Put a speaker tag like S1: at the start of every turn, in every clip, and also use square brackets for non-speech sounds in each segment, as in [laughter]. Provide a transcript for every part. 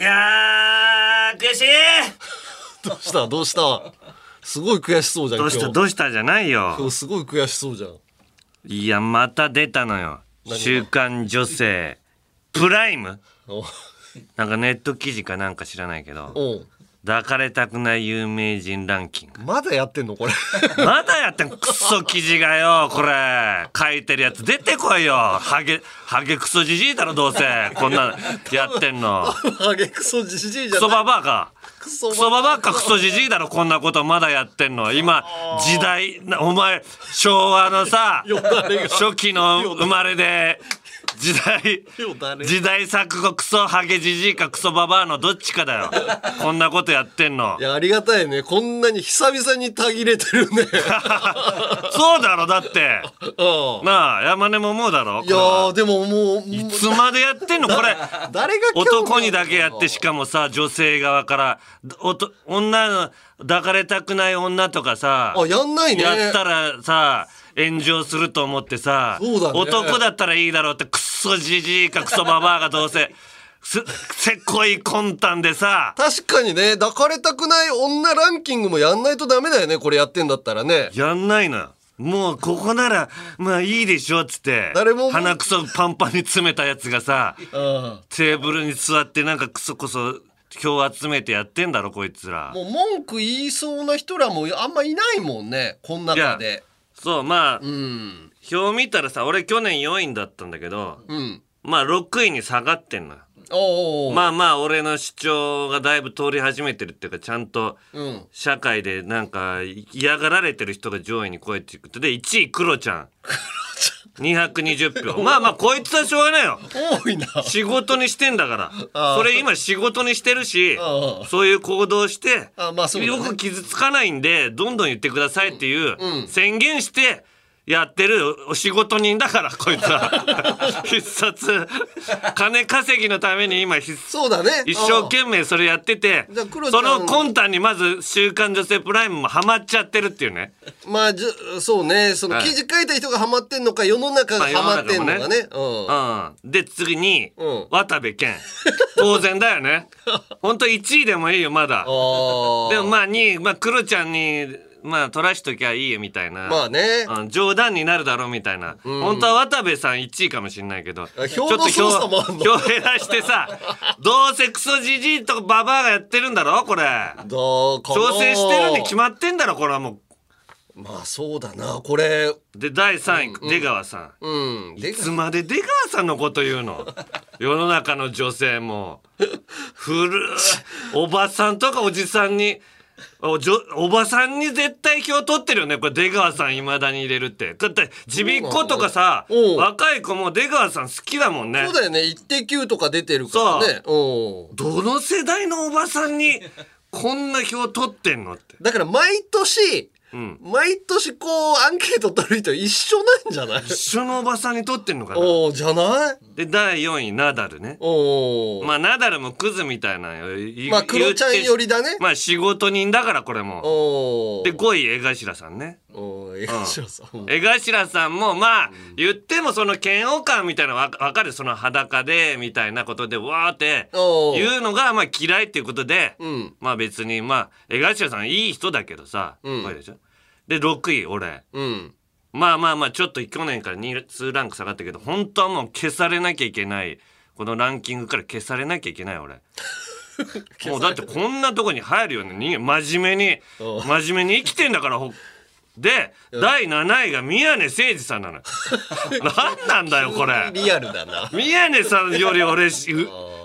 S1: いやー悔しい。[laughs]
S2: どうした？どうした？すごい悔しそうじゃん
S1: どうした？どうした？じゃないよ。
S2: 今日すごい悔しそうじゃん。
S1: いやまた出たのよ。週刊女性。プライム？
S2: お。
S1: なんかネット記事かなんか知らないけど抱かれたくない有名人ランキング。
S2: まだやってんのこれ。[laughs]
S1: まだやってんクソ記事がよこれ。書いてるやつ出てこいよ。ハゲハゲクソじじいだろどうせ。こんなやってんの。[laughs]
S2: ハゲクソじじいじ
S1: クソ
S2: ゃない。
S1: ババアか。
S2: クソ
S1: クソババアかクソじじいだろこんなこと。まだやってんの。今時代なお前昭和のさ初期の生まれで時代時代錯誤クソハゲじじいかクソババアのどっちかだよ。[laughs] こんなことやってんの。
S2: いやありがたいね。こんなに久々にたぎれてるね。[laughs]
S1: そうだろだって。[laughs]
S2: うん。
S1: なあ山根も思うだろ
S2: いやーでももう
S1: いつまでやってんの？これ。
S2: 誰が
S1: 男にだけやってしかもさ女性側から。おと女の抱かれたくない女とかさ
S2: あやんないね。
S1: やったらさ炎上すると思ってさ、
S2: ね。
S1: 男だったらいいだろうってクソじじいかクソババアがどうせ。すせっこい魂胆でさ。
S2: 確かにね抱かれたくない女ランキングもやんないとダメだよねこれやってんだったらね。
S1: やんないのよもうここならまあいいでしょっつって。
S2: 誰も
S1: 鼻くそパンパンに詰めたやつがさ
S2: うん
S1: テーブルに座ってなんかクソこそ票集めてやってんだろこいつら。
S2: もう文句言いそうな人らもあんまいないもんねこん中で。
S1: そうまあ、
S2: うん
S1: 表見たらさ俺去年4位だったんだけど
S2: うん。
S1: まあ6位に下がってんのよ。
S2: おお
S1: まあまあ俺の主張がだいぶ通り始めてるっていうかちゃんと
S2: うん。
S1: 社会でなんか嫌がられてる人が上位に来いっていうことで1位クロちゃん。220票。まあまあこいつはしょうがないよ。
S2: 多いな。
S1: 仕事にしてんだから。それ今仕事にしてるしそういう行動してよく傷つかないんでどんどん言ってくださいっていう
S2: うん。
S1: 宣言してやってるお仕事人だからこいつは。[laughs] 必殺。金稼ぎのために今必
S2: そうだね。
S1: 一生懸命それやってて
S2: じゃあクロちゃん。
S1: その魂胆にまず「週刊女性プライム」もハマっちゃってるっていうね。
S2: まあじゅそうね。その
S1: はい。
S2: 記事書いた人がハマってんのか世の中がハマってんのかね。
S1: うん、で次に、
S2: うん。
S1: 渡部健。当然だよね。[laughs] 本当1位でもいいよまだ。
S2: うんあ
S1: でもまあ2位、まあ、クロちゃんにまあ取らしときゃいいよみたいな。
S2: まあね。
S1: うん冗談になるだろうみたいな、本当は渡部さん1位かもしれないけどちょっと
S2: 票の操作もあんの？
S1: 票票減らしてさ [laughs] どうせクソじじいとかババアがやってるんだろ？これ。
S2: どうかな。
S1: 調整してるに決まってんだろ？これはも
S2: まあそうだな。これ。
S1: うで第3位、出川さん。
S2: うん。で
S1: いつまで出川さんのこと言うの？[laughs] 世の中の女性も。古い。おばさんとかおじさんにおじょおばさんに絶対票取ってるよね。これ出川さんいまだに入れるって。だってちびっ子とかさ
S2: うん
S1: 若い子も出川さん好きだもんね。
S2: そうだよね「イッテ Q!」とか出てるからね。う。ん
S1: どの世代のおばさんにこんな票取ってんのって。
S2: だから毎年
S1: うん。
S2: 毎年こうアンケート取る人一緒なんじゃない？
S1: 一緒のおばさんに取ってんのかな？
S2: おおじゃない？
S1: で第4位ナダルね。
S2: おお
S1: まあナダルもクズみたいな
S2: まあクロちゃん寄りだね。
S1: まあ仕事人だからこれも。
S2: おお
S1: で5位江頭さんね
S2: おー江頭さん
S1: 江頭さんもまあ言ってもその嫌悪感みたいなのわ分かる。その裸でみたいなことでわーって言うのがまあ嫌いっていうことで
S2: うん。
S1: まあ別にまあ江頭さんいい人だけどさでしょ。で6位俺。
S2: うん。
S1: まあまあまあちょっと去年から2ランク下がったけど本当はもう消されなきゃいけない。このランキングから消されなきゃいけない俺。[laughs] もうだってこんなとこに入るよね人間真面目に
S2: うん
S1: 真面目に生きてんだからほで第7位が宮根誠司さんなのよ。[laughs] 何なんだよこれ。
S2: リアルだな。
S1: 宮根さんより俺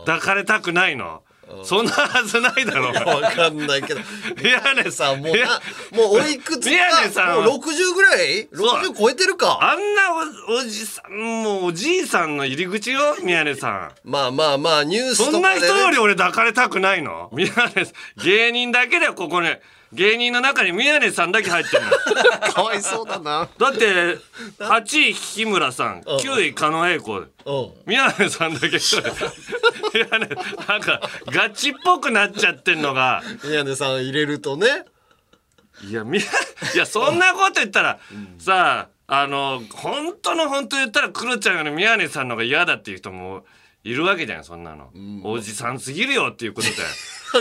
S1: 抱かれたくないの。そんなはずないだろ。お前
S2: わかんないけど。
S1: 宮根
S2: さんもう
S1: いや
S2: なもうおいくつ
S1: 宮根さんは。
S2: もう60ぐらい？
S1: そう。
S2: 60超えてるか。
S1: あんなおおじさんもうおじいさんの入り口よ宮根さん。
S2: まあまあまあニュース
S1: そんな
S2: とかで、ね、
S1: 人より俺抱かれたくないの？宮根芸人だけだよここね芸人の中に宮根さんだけ入ってるの。[laughs]
S2: かわいそうだな。
S1: だって8位日村さん9位狩野英孝
S2: うん。
S1: 宮根さんだけ。[laughs] 宮根なんかガチっぽくなっちゃってんのが。
S2: 宮根さん入れるとね。
S1: いや宮いやそんなこと言ったら、さああの本当の本当言ったらクロちゃんより宮根さんの方が嫌だっていう人もいるわけじゃんそんなの、おじさんすぎるよっていうことで。黒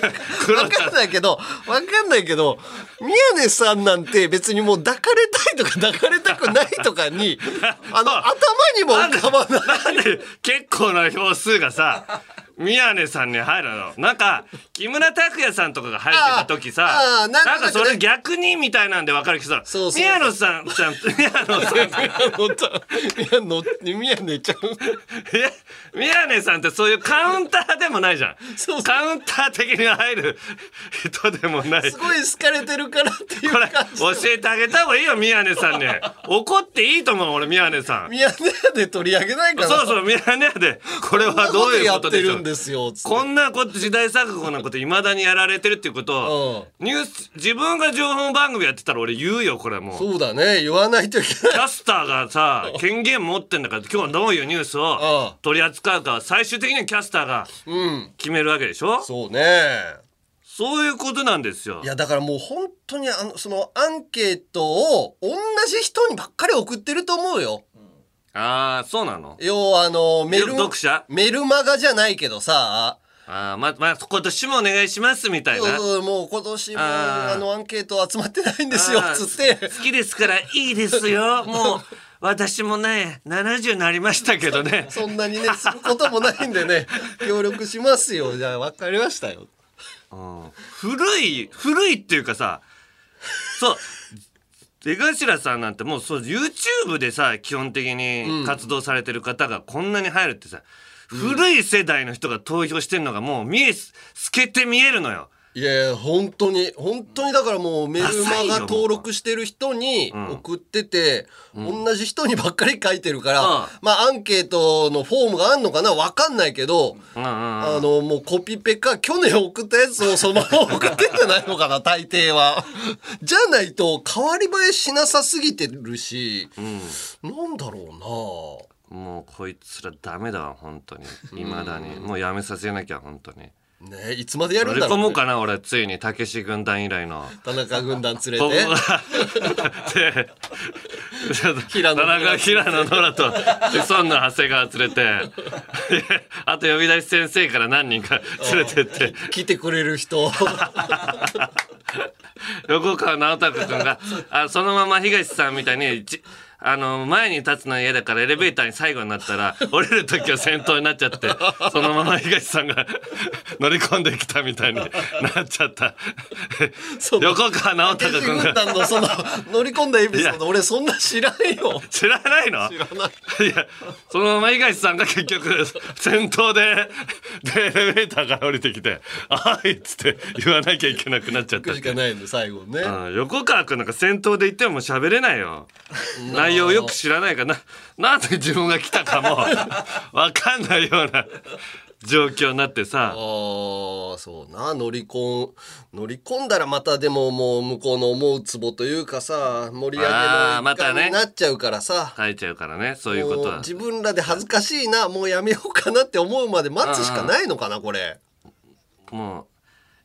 S2: わかんないけど、わかんないけど、宮根さんなんて別にもう抱かれたいとか抱かれたくないとかに、[laughs] あの、頭にも浮かばない。
S1: なんで結構な票数がさ宮根さんに入るの。なんか木村拓哉さんとかが入ってた時さ
S2: なん
S1: かそれ逆にみたいなんで分かるけどさ
S2: そうそうそう。
S1: 宮野さん。ちゃん宮野さん。
S2: 宮野、宮根ちゃん。
S1: え宮根さんってそういうカウンターでもないじゃん。
S2: そう
S1: カウンター的に入る人でもない。
S2: すごい好かれてるからっていう
S1: これ教えてあげた方がいいよ宮根さんに。怒っていいと思う俺宮根さん。
S2: 宮根屋で取り上げないから。
S1: そうそう宮根で。これはどういうことでしょう
S2: ですよ。つって
S1: こんなこと時代錯誤なこといまだにやられてるっていうことをニュース自分が情報番組やってたら俺言うよこれもう
S2: そうだね。言わないといけない。
S1: キャスターがさ権限持ってんだから今日はどういうニュースを
S2: あ
S1: 取り扱うかは最終的にはキャスターが
S2: うん。
S1: 決めるわけでしょ？
S2: そうね。
S1: そういうことなんですよ
S2: いやだからもう本当にあのそのアンケートを同じ人にばっかり送ってると思うよ。
S1: ああそうなの？
S2: 要はあのメル
S1: 読者？
S2: メルマガじゃないけどさ。
S1: ああままあ今年もお願いしますみたいな。
S2: そうもう今年も
S1: あ
S2: のアンケート集まってないんですよつって。
S1: 好きですからいいですよ。もう私もね70になりましたけどね。[laughs]
S2: そんなにねすることもないんでね協力しますよ。じゃあ分かりましたよ。
S1: うん。古い古いっていうかさそう出頭さんなんてもうそう YouTube でさ基本的に活動されてる方がこんなに入るってさ、古い世代の人が投票してんのがもう見え透けて見えるのよ。
S2: いや本当に本当にだからもうメルマガ登録してる人に
S1: ん。
S2: 送ってて、同じ人にばっかり書いてるから、
S1: うん。
S2: まあアンケートのフォームがあんのかな分かんないけど、
S1: うんうんうん。
S2: あのもうコピペか去年送ったやつをそのまま送ってんじゃないのかな [laughs] 大抵は。じゃないと変わり映えしなさすぎてるし、なんだろ
S1: もうこいつらダメだわ本当に。いまだに。もうやめさせなきゃ本当に。
S2: うなねいつまでやるんだろう、ね、
S1: もうかな俺ついにたけし軍団以来の。
S2: 田中軍団連れ
S1: 僕
S2: て。
S1: が [laughs] で
S2: 平野
S1: 田中平野ノラとで孫の長谷川連れて [laughs] あと呼び出し先生から何人か連れてって
S2: 来てくれる人
S1: 横川直隆君があそのまま東さんみたいにじあの前に立つの嫌だからエレベーターに最後になったら [laughs] 降りる時は先頭になっちゃってそのまま東さんが [laughs] 乗り込んできたみたいになっちゃった。横川直隆君が。
S2: その [laughs] 乗り込んだエピソード俺そんな知らんよ。
S1: 知らないの？
S2: 知らない。
S1: いやそのまま東さんが結局先頭ででエレベーターから降りてきて「あい」っつって言わなきゃいけなくなっちゃった
S2: しかないんで最後ね。
S1: うん横川君なんか先頭で言っても喋れないよ。内容よく知らないからな。なんで自分が来たかも [laughs] 分かんないような状況になってさ。
S2: あーそうな。乗り込ん乗り込んだらまたでももう向こうの思うツボというかさ盛り上げの一
S1: またね。
S2: 環になっちゃうからさ、
S1: 書いちゃうからねそういうことは。
S2: 自分らで恥ずかしいなもうやめようかなって思うまで待つしかないのかなこれ。
S1: もう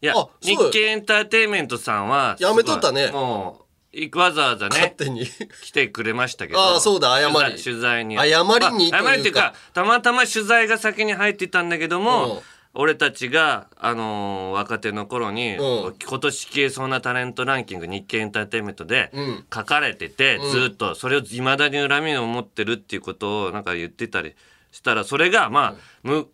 S1: いや日経エンターテインメントさんは
S2: やめとったね。
S1: もういわざわざね
S2: 勝手に。
S1: 来てくれましたけど。
S2: ああそうだ謝り。
S1: 取材に。
S2: 謝りに
S1: まあ謝りっていうかたまたま取材が先に入ってたんだけど
S2: うん。
S1: も俺たちが、あのー若手の頃に、
S2: うん。
S1: 今年消えそうなタレントランキング日経エンターテインメントで
S2: うん。
S1: 書かれてて、ずっとそれをいまだに恨みを持ってるっていうことをなんか言ってたりしたらそれがまあ、む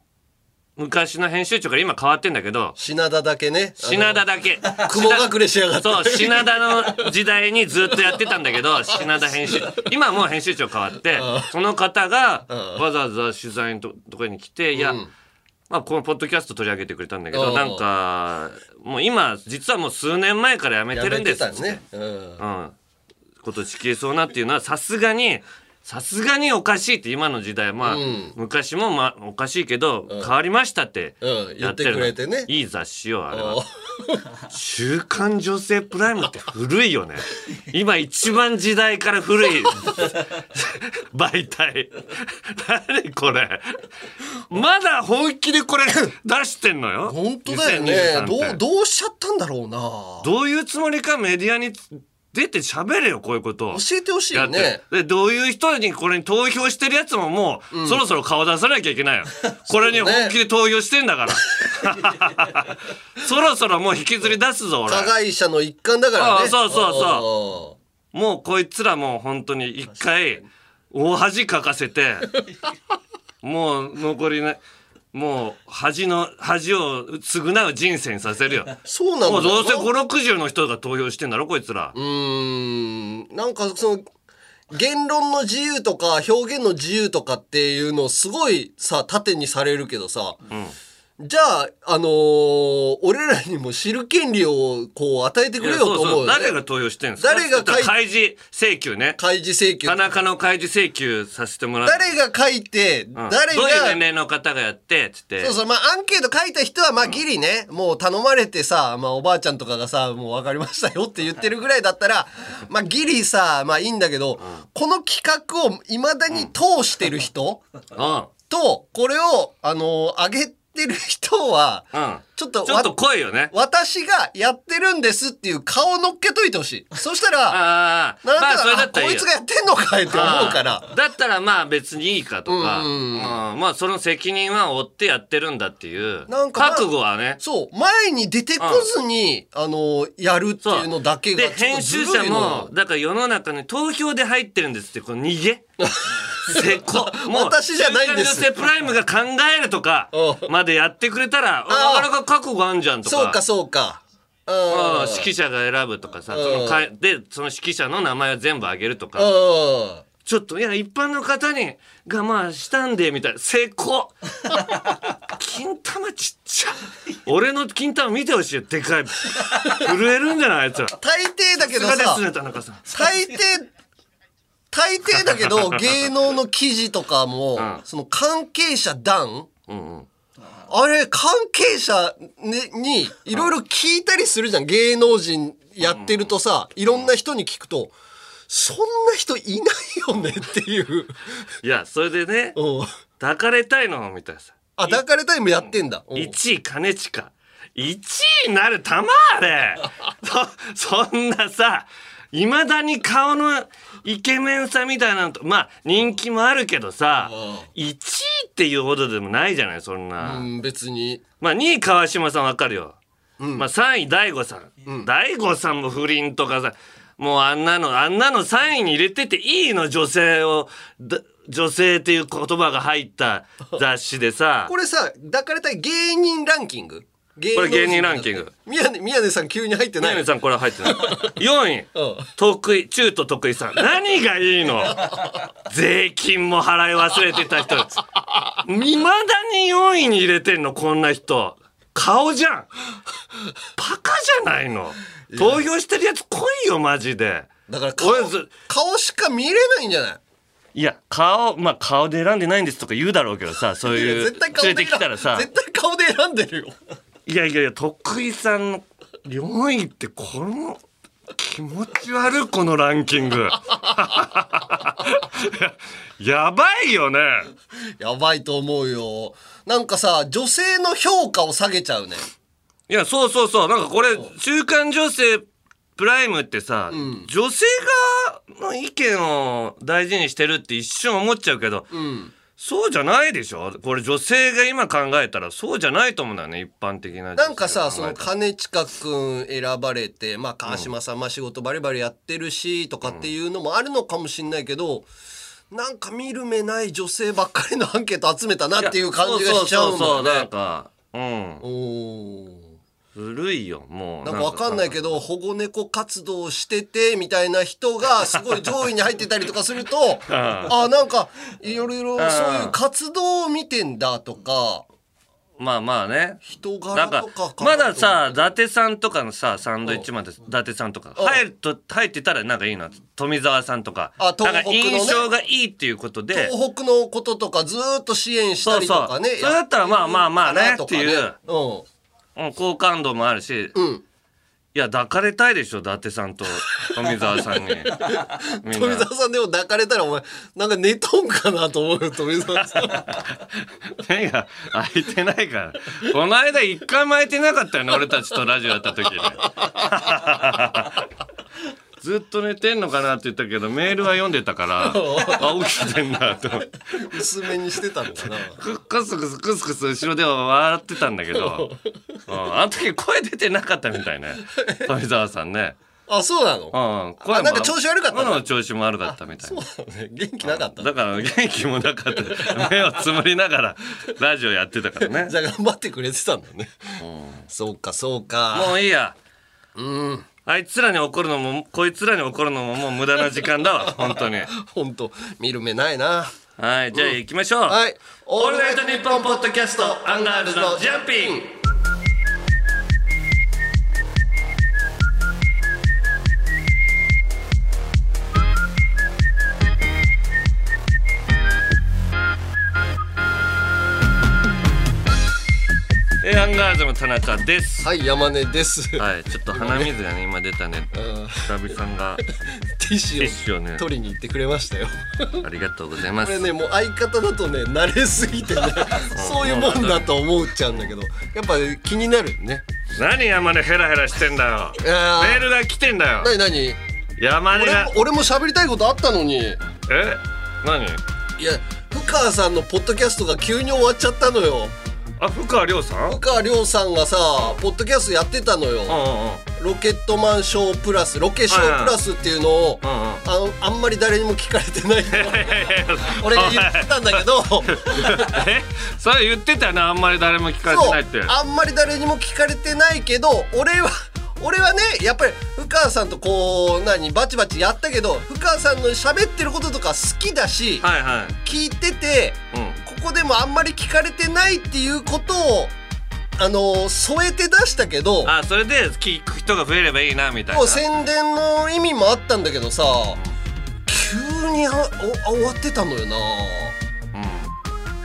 S1: 昔の編集長から今変わってんだけど
S2: 品田だけね。
S1: 品田だけ。
S2: 雲隠れしやがって。
S1: そう品田の時代にずっとやってたんだけど品田編集今はもう編集長変わってその方が
S2: うん
S1: わざわざ取材のとところに来ていや、
S2: うん。
S1: まあ、このポッドキャスト取り上げてくれたんだけ
S2: うん
S1: どなんかもう今実はもう数年前からやめてるんです
S2: やめてたね、うん。
S1: うん、今年消えそうなっていうのはさすがにさすがにおかしいって今の時代まあ、
S2: うん。
S1: 昔もまあおかしいけど、変わりましたって
S2: うん。
S1: やってるの
S2: 言ってくれてね
S1: いい雑誌よあれは。
S2: お。[laughs]
S1: 週刊女性プライムって古いよね。今一番時代から古い。[laughs] 媒体。何これ。まだ本気でこれ出してんのよ。
S2: 本当だよね。
S1: 2023って。
S2: どうどうしちゃったんだろうな。
S1: どういうつもりかメディアに出て喋れよこういうこと。を
S2: 教えてほしいよね。
S1: でどういう人にこれに投票してるやつももう、そろそろ顔出さなきゃいけないよ。[laughs] これに本気で投票してんだから。そ [laughs] ろそろもう引きずり出すぞ俺。
S2: 加害者の一環だからね。
S1: そうそうそう。もうこいつらもう本当に一回大恥かかせて [laughs] もう残りねもう恥の恥を償う人生にさせるよ。
S2: そうなんだよ
S1: もうどうせ560の人が投票してんだろこいつら。
S2: うーん。なんかその言論の自由とか表現の自由とかっていうのをすごいさ盾にされるけどさ、じゃあ、あのー俺らにも知る権利をこう与えてくれよと思うよ、ね、
S1: 誰が投票してんですか？
S2: 誰が
S1: 開示請求ね。
S2: 開示請求。
S1: 田中の開示請求させてもらって。
S2: 誰が書いて、
S1: うん。
S2: 誰
S1: どういう
S2: が
S1: 年齢の方がやってつって。
S2: そうそう、まあ、アンケート書いた人は、まあ、ギリね、もう頼まれてさ、まあ、おばあちゃんとかがさ、もう分かりましたよって言ってるぐらいだったら、まあ、ギリさ、まあ、いいんだけど、この企画を未だに通してる人
S1: うん。
S2: と、これを、あのー上げてってる人は、ちょっと、
S1: ちょっといよね。
S2: 私がやってるんですっていう顔を乗っけといてほしい。そしたら、[laughs]
S1: ああ
S2: なんていうの
S1: まあそれだ
S2: あ
S1: ったら
S2: こいつがやってんのかいって思うから。
S1: だったらまあ別にいいかとか、
S2: うんうん
S1: うん。まあその責任は負ってやってるんだっていう。
S2: なんかまあ
S1: 覚悟はね。
S2: そう、前に出てこずに、あのーやるっていうのだけが
S1: で編集者もだから世の中に投票で入ってるんですってこの逃げ。[laughs] せこもう
S2: 私じゃないんです。
S1: プライムが考えるとか
S2: う
S1: までやってくれたら
S2: ああ
S1: なかなか覚悟あんじゃんとか。
S2: そうかそうか。うん。
S1: 指揮者が選ぶとかさ、そのかでその指揮者の名前を全部あげるとか、
S2: うん。
S1: ちょっといや一般の方にがまあしたんでみたいな。成功。[laughs] 金玉ちっちゃ俺の金玉見てほしいよ。でかい。震えるんじゃないあいつら。
S2: 大抵だけどさ。
S1: さすがです、ね田中さん。
S2: 大抵、大抵だけど、芸能の記事とかも、
S1: ん。
S2: その関係者団
S1: うんうん
S2: あれ、関係者ににいろいろ聞いたりするじゃん。芸能人やってるとさ、いろんな人に聞くと、そんな人いないよねっていう。
S1: いやそれでね
S2: うん。
S1: 抱かれたいのみたいなさ
S2: あ、抱かれタイムやってんだ。うん
S1: 1位兼近1位になるたまあれ [laughs] そそんなさいまだに顔のイケメンさみたいなのとまあ人気もあるけどさ1位っていうほどでもないじゃないそんな、
S2: うん、別に。
S1: まあ2位川島さんわかるよ、まあ3位大悟さん、大悟さんも不倫とかさもうあんなのあんなの3位に入れてていいの女性を。だ女性っていう言葉が入った雑誌でさ。[laughs]
S2: これさ、抱かれたい芸人ランキング芸
S1: これ芸人ランキング。
S2: 宮根、宮根さん急に入ってない？
S1: 宮根さんこれ入ってない。[laughs] 4位、
S2: うん。
S1: 得意中途得意さん。何がいいの？税金も払い忘れてた人。いまだに4位に入れてんのこんな人。顔じゃん。バカじゃないの。投票してるやつ来いよマジで。
S2: だから顔顔しか見れないんじゃない？
S1: いや顔まあ顔で選んでないんですとか言うだろうけどさそういう
S2: 絶対顔で
S1: 連れてきたらさ。
S2: 絶対顔で選んでるよ。
S1: いやいやいや徳井さんの4位ってこの気持ち悪いこのランキング [laughs] やばいよね
S2: やばいと思うよ。なんかさ、女性の評価を下げちゃうね。
S1: いやそうそうそうなんかこれ「週刊女性プライム」ってさ、女性がの意見を大事にしてるって一瞬思っちゃうけど、
S2: うん。
S1: そうじゃないでしょ。これ女性が今考えたらそうじゃないと思うんだよね一般的な
S2: なんかさ、その兼近くん選ばれて、まあ川島さん、まあ仕事バリバリやってるし、とかっていうのもあるのかもしんないけど、なんか見る目ない女性ばっかりのアンケート集めたなっていう感じがしちゃうんだよ
S1: そうそうそうなん
S2: ね。
S1: か。うん。
S2: おー
S1: 古いよもう。
S2: なんかわかんないけど保護猫活動しててみたいな人がすごい上位に入ってたりとかすると [laughs] あなんかいろいろそういう活動を見てんだとか。
S1: まあまあね。
S2: 人柄とかか
S1: まださ伊達さんとかのさサンドイッチマンで伊達さんとか入ると入ってたらなんかいいな。富澤さんとか。
S2: あ東北のね。
S1: 印象がいいっていうことで。
S2: 東北のこととかずーっと支援したりとかね。
S1: そうそう。それだったらまあまあまあねっていう。
S2: うん
S1: うん好感度もあるし
S2: うん。
S1: いや抱かれたいでしょ伊達さんと富澤さんに。[laughs] みん
S2: 富
S1: な
S2: 澤さんでも抱かれたらお前なんか寝とんかなと思うよ富澤さん。[laughs]
S1: 目が開いてないから。この間一回も開いてなかったよね俺たちとラジオやった時にずっと寝てんのかなって言ったけどメールは読んでたから [laughs] あ起きてんなと。
S2: 薄めにしてたのかな。
S1: ククスクスクスクス後ろでは笑ってたんだけど、う。ん、あの時声出てなかったみたいね。[laughs] 富澤さんね、
S2: あそうなの？
S1: うん、声
S2: なんか調子悪かったの
S1: 喉の調子も悪かったみたいな。
S2: そうだね。元気なかった。
S1: だから元気もなかった。目をつむりながらラジオやってたからね。[laughs]
S2: じゃあ頑張ってくれてたんだね。そうかそうか。
S1: もういいや。
S2: うん
S1: あいつらに怒るのもこいつらに怒るのももう無駄な時間だわ [laughs] 本当に。
S2: 本当見る目ないな。
S1: はいじゃあ行きましょう、
S2: はい。
S1: オールナイトニッポンポッドキャストアンガールズのジャンピンえーアンガールズの田中です。
S2: はい山根です、
S1: はいちょっと鼻水がね今出たね。
S2: うん。
S1: 久々さんが。
S2: ティッシュ
S1: ティッシュをね。
S2: 取りに行ってくれましたよ。
S1: ありがとうございます。
S2: これねもう相方だとね慣れすぎてね [laughs] そういうもんだと思っちゃうんだけどやっぱ気になるね。
S1: 何山根ヘラヘラしてんだよ。
S2: いやー。
S1: メールが来てんだよ。
S2: なになに
S1: 山根が。
S2: 俺も俺も喋りたいことあったのに。い
S1: え？何？
S2: や深川さんのポッドキャストが急に終わっちゃったのよ
S1: あ深川亮さん？うん
S2: 深川亮さんがさポッドキャストやってたのよ。ロケットマンショープラスロケショープラスっていうのをあのあんまり誰にも聞かれてない。[laughs] 俺が言ってたんだけど。[laughs]
S1: え？それ言ってたよなあんまり誰も聞かれて
S2: そ
S1: ないって。
S2: うあんまり誰にも聞かれてないけど俺は俺はねやっぱり深川さんとこう何バチバチやったけど深川さんの喋ってることとか好きだし、
S1: はいはい。
S2: 聞いてて
S1: うん。
S2: ここでもあんまり聞かれてないっていうことをあの添えて出したけど
S1: あそれで聞く人が増えればいいなみたいな。
S2: もう宣伝の意味もあったんだけどさ急にあお終わってたのよな。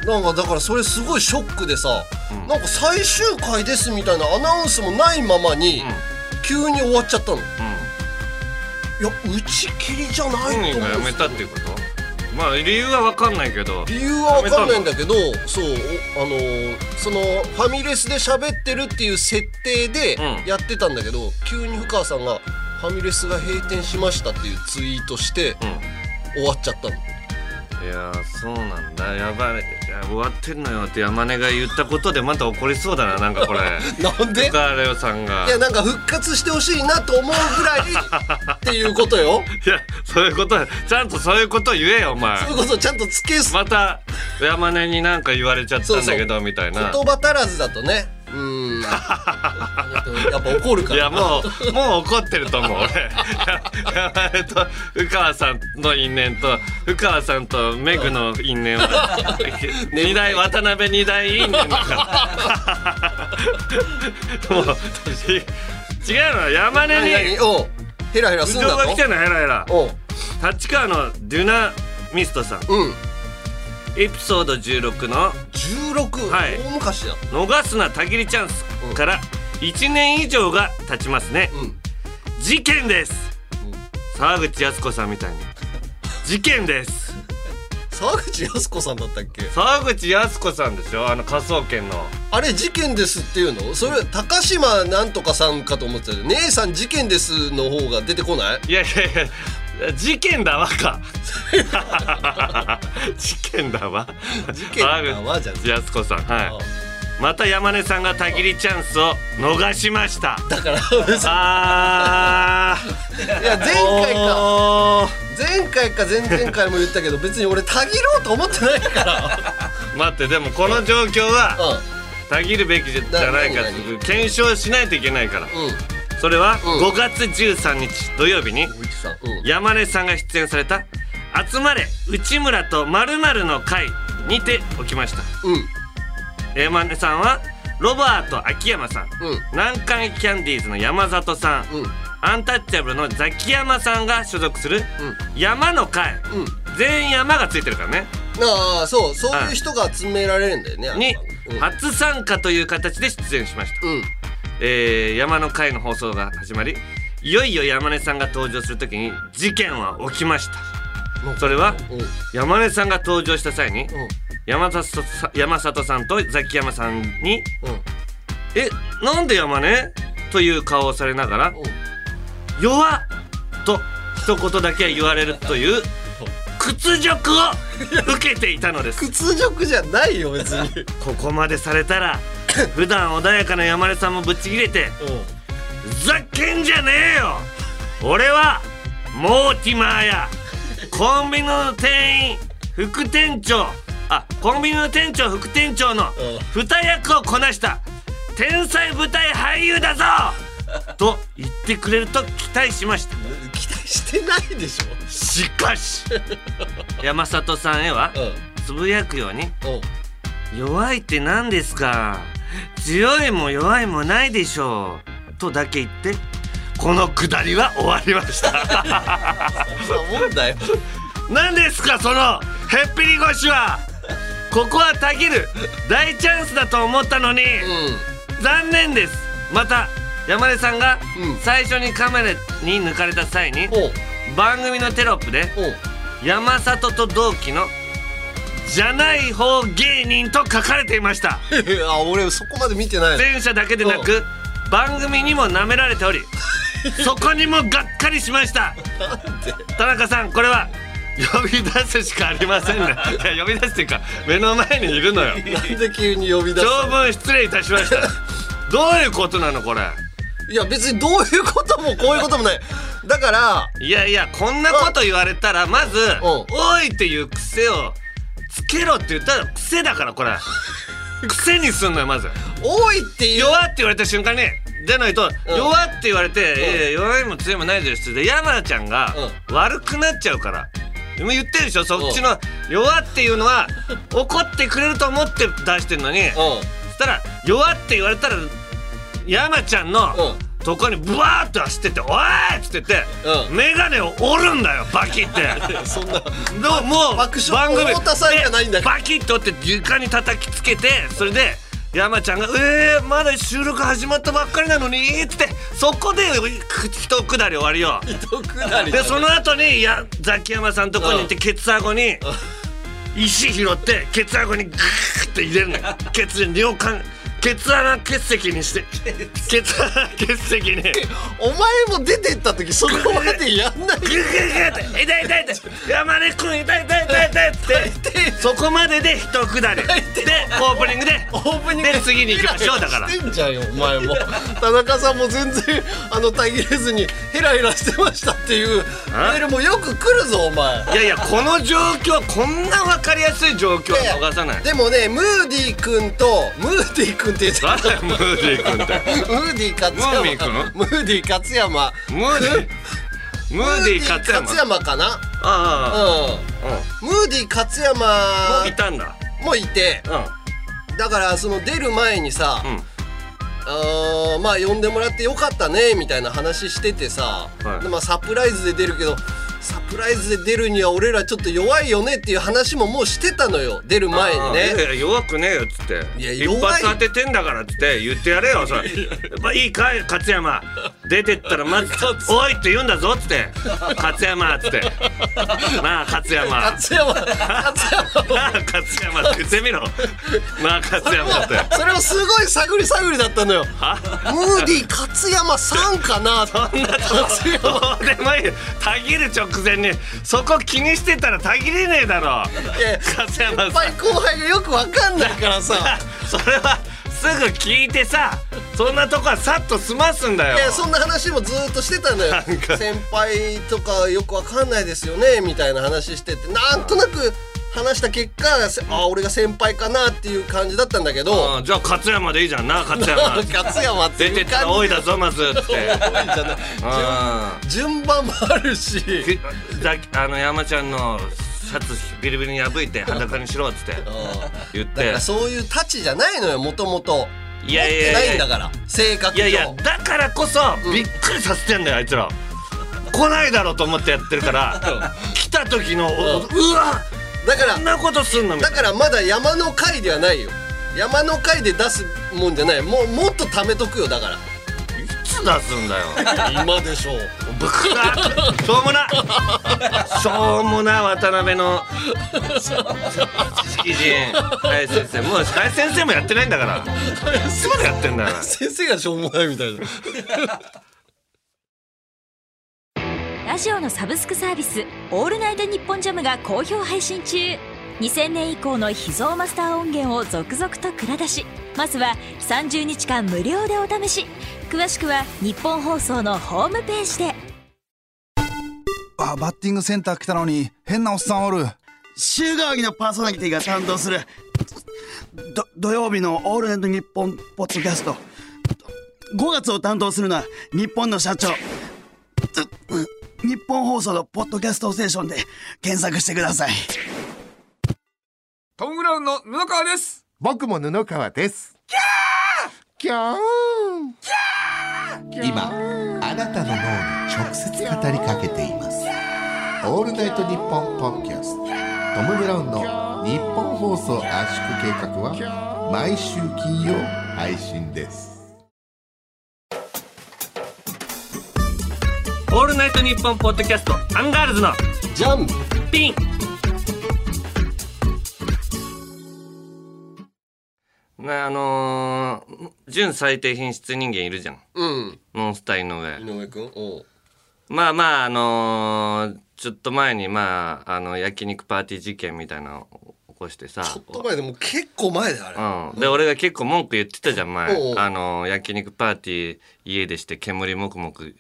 S1: うん。
S2: なんかだからそれすごいショックでさ、
S1: うん。
S2: なんか最終回ですみたいなアナウンスもないままに、急に終わっちゃったの。い
S1: うん。
S2: や打ち切りじゃないと思う。ん
S1: が辞めたっていうこと？まあ理由は分かんないけど。
S2: 理由は分かんないんだけどそうおあのーそのファミレスで喋ってるっていう設定で
S1: うん。
S2: やってたんだけど、急に深川さんが「ファミレスが閉店しました」っていうツイートして
S1: うん。
S2: 終わっちゃったの。
S1: いやーそうなんだ。やばい。いや終わってんのよって山根が言ったことでまた怒りそうだななんかこれ。[laughs]
S2: なんで？
S1: 深川レオさんが。
S2: いやなんか復活してほしいなと思うぐらいっていうことよ。[laughs]
S1: いやそういうことちゃんとそういうこと言えよお前。
S2: そういうことをちゃんとつけす。
S1: また山根になんか言われちゃったんだけどみたいな。
S2: 言葉足らずだとね。うー [laughs] んやっぱ怒るから。
S1: いやもうもう怒ってると思う俺。山根と深川さんの因縁と深川さんとメグの因縁は [laughs] 二大渡辺二大因縁だから。もう違うの山根
S2: 何
S1: に
S2: 何おうヘラヘラす
S1: 苦
S2: んだ
S1: が来てんのヘラヘラ。
S2: おう。
S1: 立川のデュナミストさん。
S2: うん。
S1: エピソード16の
S2: 16、
S1: はい。
S2: 大昔だ「
S1: 逃すなたぎりチャンス」から1年以上が経ちますね。
S2: うん。
S1: 事件です。沢口靖子さんみたいに。事件です。
S2: 沢口靖子さんだったっけ？
S1: 沢口靖子さんでしょ？あの科捜研の。
S2: あれ事件ですっていうの？それ高島なんとかさんかと思ってたけど姉さん事件ですの方が出てこない？
S1: いやいやいや事件だわか。[laughs] 事件だわ。
S2: 事件だわじゃん
S1: 沢口靖子さんはいまた山根さんがたぎりチャンスを逃しました。
S2: だから
S1: あー。
S2: いや前回か。前回か前々回も言ったけど別に俺たぎろうと思ってないから。
S1: 待ってでもこの状況は
S2: う
S1: たぎるべきじゃないか
S2: な何
S1: 検証しないといけないから。
S2: んうん。
S1: それは
S2: うん。
S1: 5月13日土曜日に山根さんが出演された「集まれ内村とまるの会」にて起きました。
S2: うん
S1: 山根さんはロバート秋山さん。
S2: うん。
S1: 南海キャンディーズの山里さん。
S2: うん。
S1: アンタッチャブルのザキヤマさんが所属する山の会。
S2: うん。
S1: 全員山がついてるからね。
S2: ああそう。そういう人が集められるんだよね
S1: に
S2: うん。
S1: 初参加という形で出演しました。
S2: うん。
S1: えー山の会の放送が始まりいよいよ山根さんが登場するときに事件は起きましたそれは山根さんが登場した際に山里さ山里さんとザキヤマさんに
S2: うん「
S1: えなんで山根?」という顔をされながら
S2: うん「
S1: 弱っ!」と一言だけ言われるという屈辱を受けていたのです。
S2: 屈辱じゃないよ別に。[laughs]
S1: ここまでされたら [laughs] 普段穏やかな山根さんもぶっちぎれてふざけんじゃねえよ！俺はモーティマーやコンビニの店員副店長。あコンビニの店長副店長の二役をこなした。天才舞台俳優だぞ。と言ってくれると期待しました。
S2: 期待してないでし
S1: しかし [laughs] 山里さんへは
S2: ょ
S1: つぶやくように弱いって何ですか。強いも弱いもないでしょう。とだけ言ってこのくだりは終わりました。
S2: もんだよ。
S1: 何ですかそのへっぴり腰は。ここはたぎる大チャンスだと思ったのに、残念です。また山根さんが
S2: うん。
S1: 最初にカメラに抜かれた際に番組のテロップで山里と同期のじゃない方芸人と書かれていました。[laughs]
S2: あ俺そこまで見てない
S1: 前者だけでなく番組にも舐められておりそこにもがっかりしました。田中さんこれは呼び出すしかありませんね。[laughs] いや呼び出すっていうか目の前にいるのよ。
S2: なんで急に呼び出す
S1: 長文失礼いたしました。どういうことなのこれ？
S2: いや別にどういうこともこういうこともない。だから
S1: いやいやこんなこと言われたらまず「
S2: ん。
S1: おい」っていう癖をつけろって言ったら癖だからこれ。[laughs] 癖にすんのよまず。
S2: 多いっていう。
S1: 弱って言われた瞬間にじゃないと、
S2: うん。
S1: 弱って言われて、弱いも強いもないですって山ちゃんが悪くなっちゃうから。でも言ってるでしょそっちの弱っていうのは [laughs] 怒ってくれると思って出してるのに、そ
S2: う
S1: したら弱って言われたら山ちゃんのとこにブワーッと走ってって「おい!」っつってって、
S2: うん。
S1: 眼鏡を折るんだよバキって。
S2: ん [laughs] そんな
S1: もう
S2: 爆笑太田さんじゃないんだ
S1: でバキッと折って床に叩きつけてそれで山ちゃんが「えー、まだ収録始まったばっかりなのに」っつってそこで一くだり終わりよ。
S2: 糸くだり
S1: でその後にやザキヤマさんとこに行ってケツアゴに石拾ってケツアゴにグーって入れるのよ。ケツに尿管ケツ穴結石にしてケツ穴結石に。
S2: お前も出てった時そこまでやんない。
S1: グーグーグーって痛い痛い痛い。山根君痛い痛い痛い痛いって。そこまでで一くだりでオープニングで。
S2: オープニング。
S1: で次に行きましょうだから。
S2: してんじゃんよお前も。田中さんも全然あのたぎれずにヘラヘラしてましたっていうメールもよく来るぞお前。
S1: いやいやこの状況こんな分かりやすい状況は逃さない。
S2: でもねムーディー君とムーディー君って言って。た
S1: ムーディー君って。
S2: ムーディー勝
S1: ムーミー君
S2: 山ムーディー勝山。
S1: ムーディー。ムーディー勝山。
S2: 勝山かな？
S1: ああ。
S2: うん。ムーディー勝
S1: うん
S2: 山
S1: いたんだ。
S2: もいて。
S1: うん。
S2: だからその出る前にさ、
S1: うん。
S2: あーまあ呼んでもらってよかったねみたいな話しててさ、
S1: はい。
S2: でまあ、サプライズで出るけどサプライズで出るには俺らちょっと弱いよねっていう話ももうしてたのよ。出る前にね。
S1: や弱くねえよっつって。
S2: いや
S1: 一発当ててんだからっつって言ってやれよそれまあいいかい勝山。出てったらまず「おい!」って言うんだぞっつって「勝山」っつって「なあ勝山」
S2: 勝山勝山
S1: なあ [laughs] 勝山って言ってみろ。なあ勝山って。
S2: それもすごい探り探りだったのよ。
S1: は？
S2: ムーディー勝山さんかな。
S1: そんなどうでもいい。よたぎる直前に。そこ気にしてたらたぎれねえだろ。勝山さん。
S2: 先輩後輩がよくわかんないからさ。[laughs]
S1: それはすぐ聞いてさそんなとこはさっと済ますんだよ。
S2: いやそんな話もずーっとしてたのよ。
S1: なんか。
S2: 先輩とかよくわかんないですよねみたいな話しててなんとなく話した結果せあ俺が先輩かなっていう感じだったんだけど。
S1: うんじゃあ勝山でいいじゃんな勝山。[laughs]
S2: 勝山って
S1: 出てったら多いだぞまず。[laughs] って [laughs]
S2: 順番もあるし。
S1: あの山ちゃんのシャツビリビリに破いて裸にしろっつって。言って。
S2: らそういうたちじゃないのよもともと
S1: いやいや。い
S2: だから性格上。
S1: いやいやだからこそびっくりさせてんだよあいつら。来ないだろうと思ってやってるから。来た時のおうわ
S2: だから
S1: こんなことすんの
S2: だからまだ山の会ではないよ。山の会で出すもんじゃない。もうもっと貯めとくよだから。
S1: ないつ出すんだよ。
S2: 今でしょう。
S1: ぶっかしょうもな。しょうもな渡辺の。知識人林先生。もう林先生もやってないんだから。いつまでやってんだよ。
S2: 先生がしょうもないみたいな
S3: ラジオのサブスクサービス「オールナイトニッポンジャム」が好評配信中。2000年以降の秘蔵マスター音源を続々と蔵出し。まずは30日間無料でお試し。詳しくは日本放送のホームページで。
S4: あバッティングセンター来たのに変なおっさんおる。
S5: 週替わりのパーソナリティが担当するど土曜日の「オールナイトニッポン」ポッドキャスト。5月を担当するのは日本の社長。つ日本放送のポッドキャストステーションで検索してください。
S6: トム・ブラウンの布川です。
S7: 僕も布川です。キャー！今あなたの脳に直接語りかけています。オールナイトニッポンポッドキャスト。トム・ブラウンの日本放送圧縮計画は毎週金曜配信です
S1: オールナイトニッポンポッドキャストアンガールズの
S2: ジャン。
S1: ピン。なあのー、純最低品質人間いるじゃん。
S2: うん。
S1: ノンスタイの上。
S2: 井上くん？おう。
S1: まあまああのーちょっと前にまああの焼肉パーティー事件みたいなのを起こしてさ。
S2: ちょっと前でも結構前だあれ。
S1: うん、で俺が結構文句言ってたじゃん前。
S2: おう。おう
S1: あの焼肉パーティー家でして煙もくもく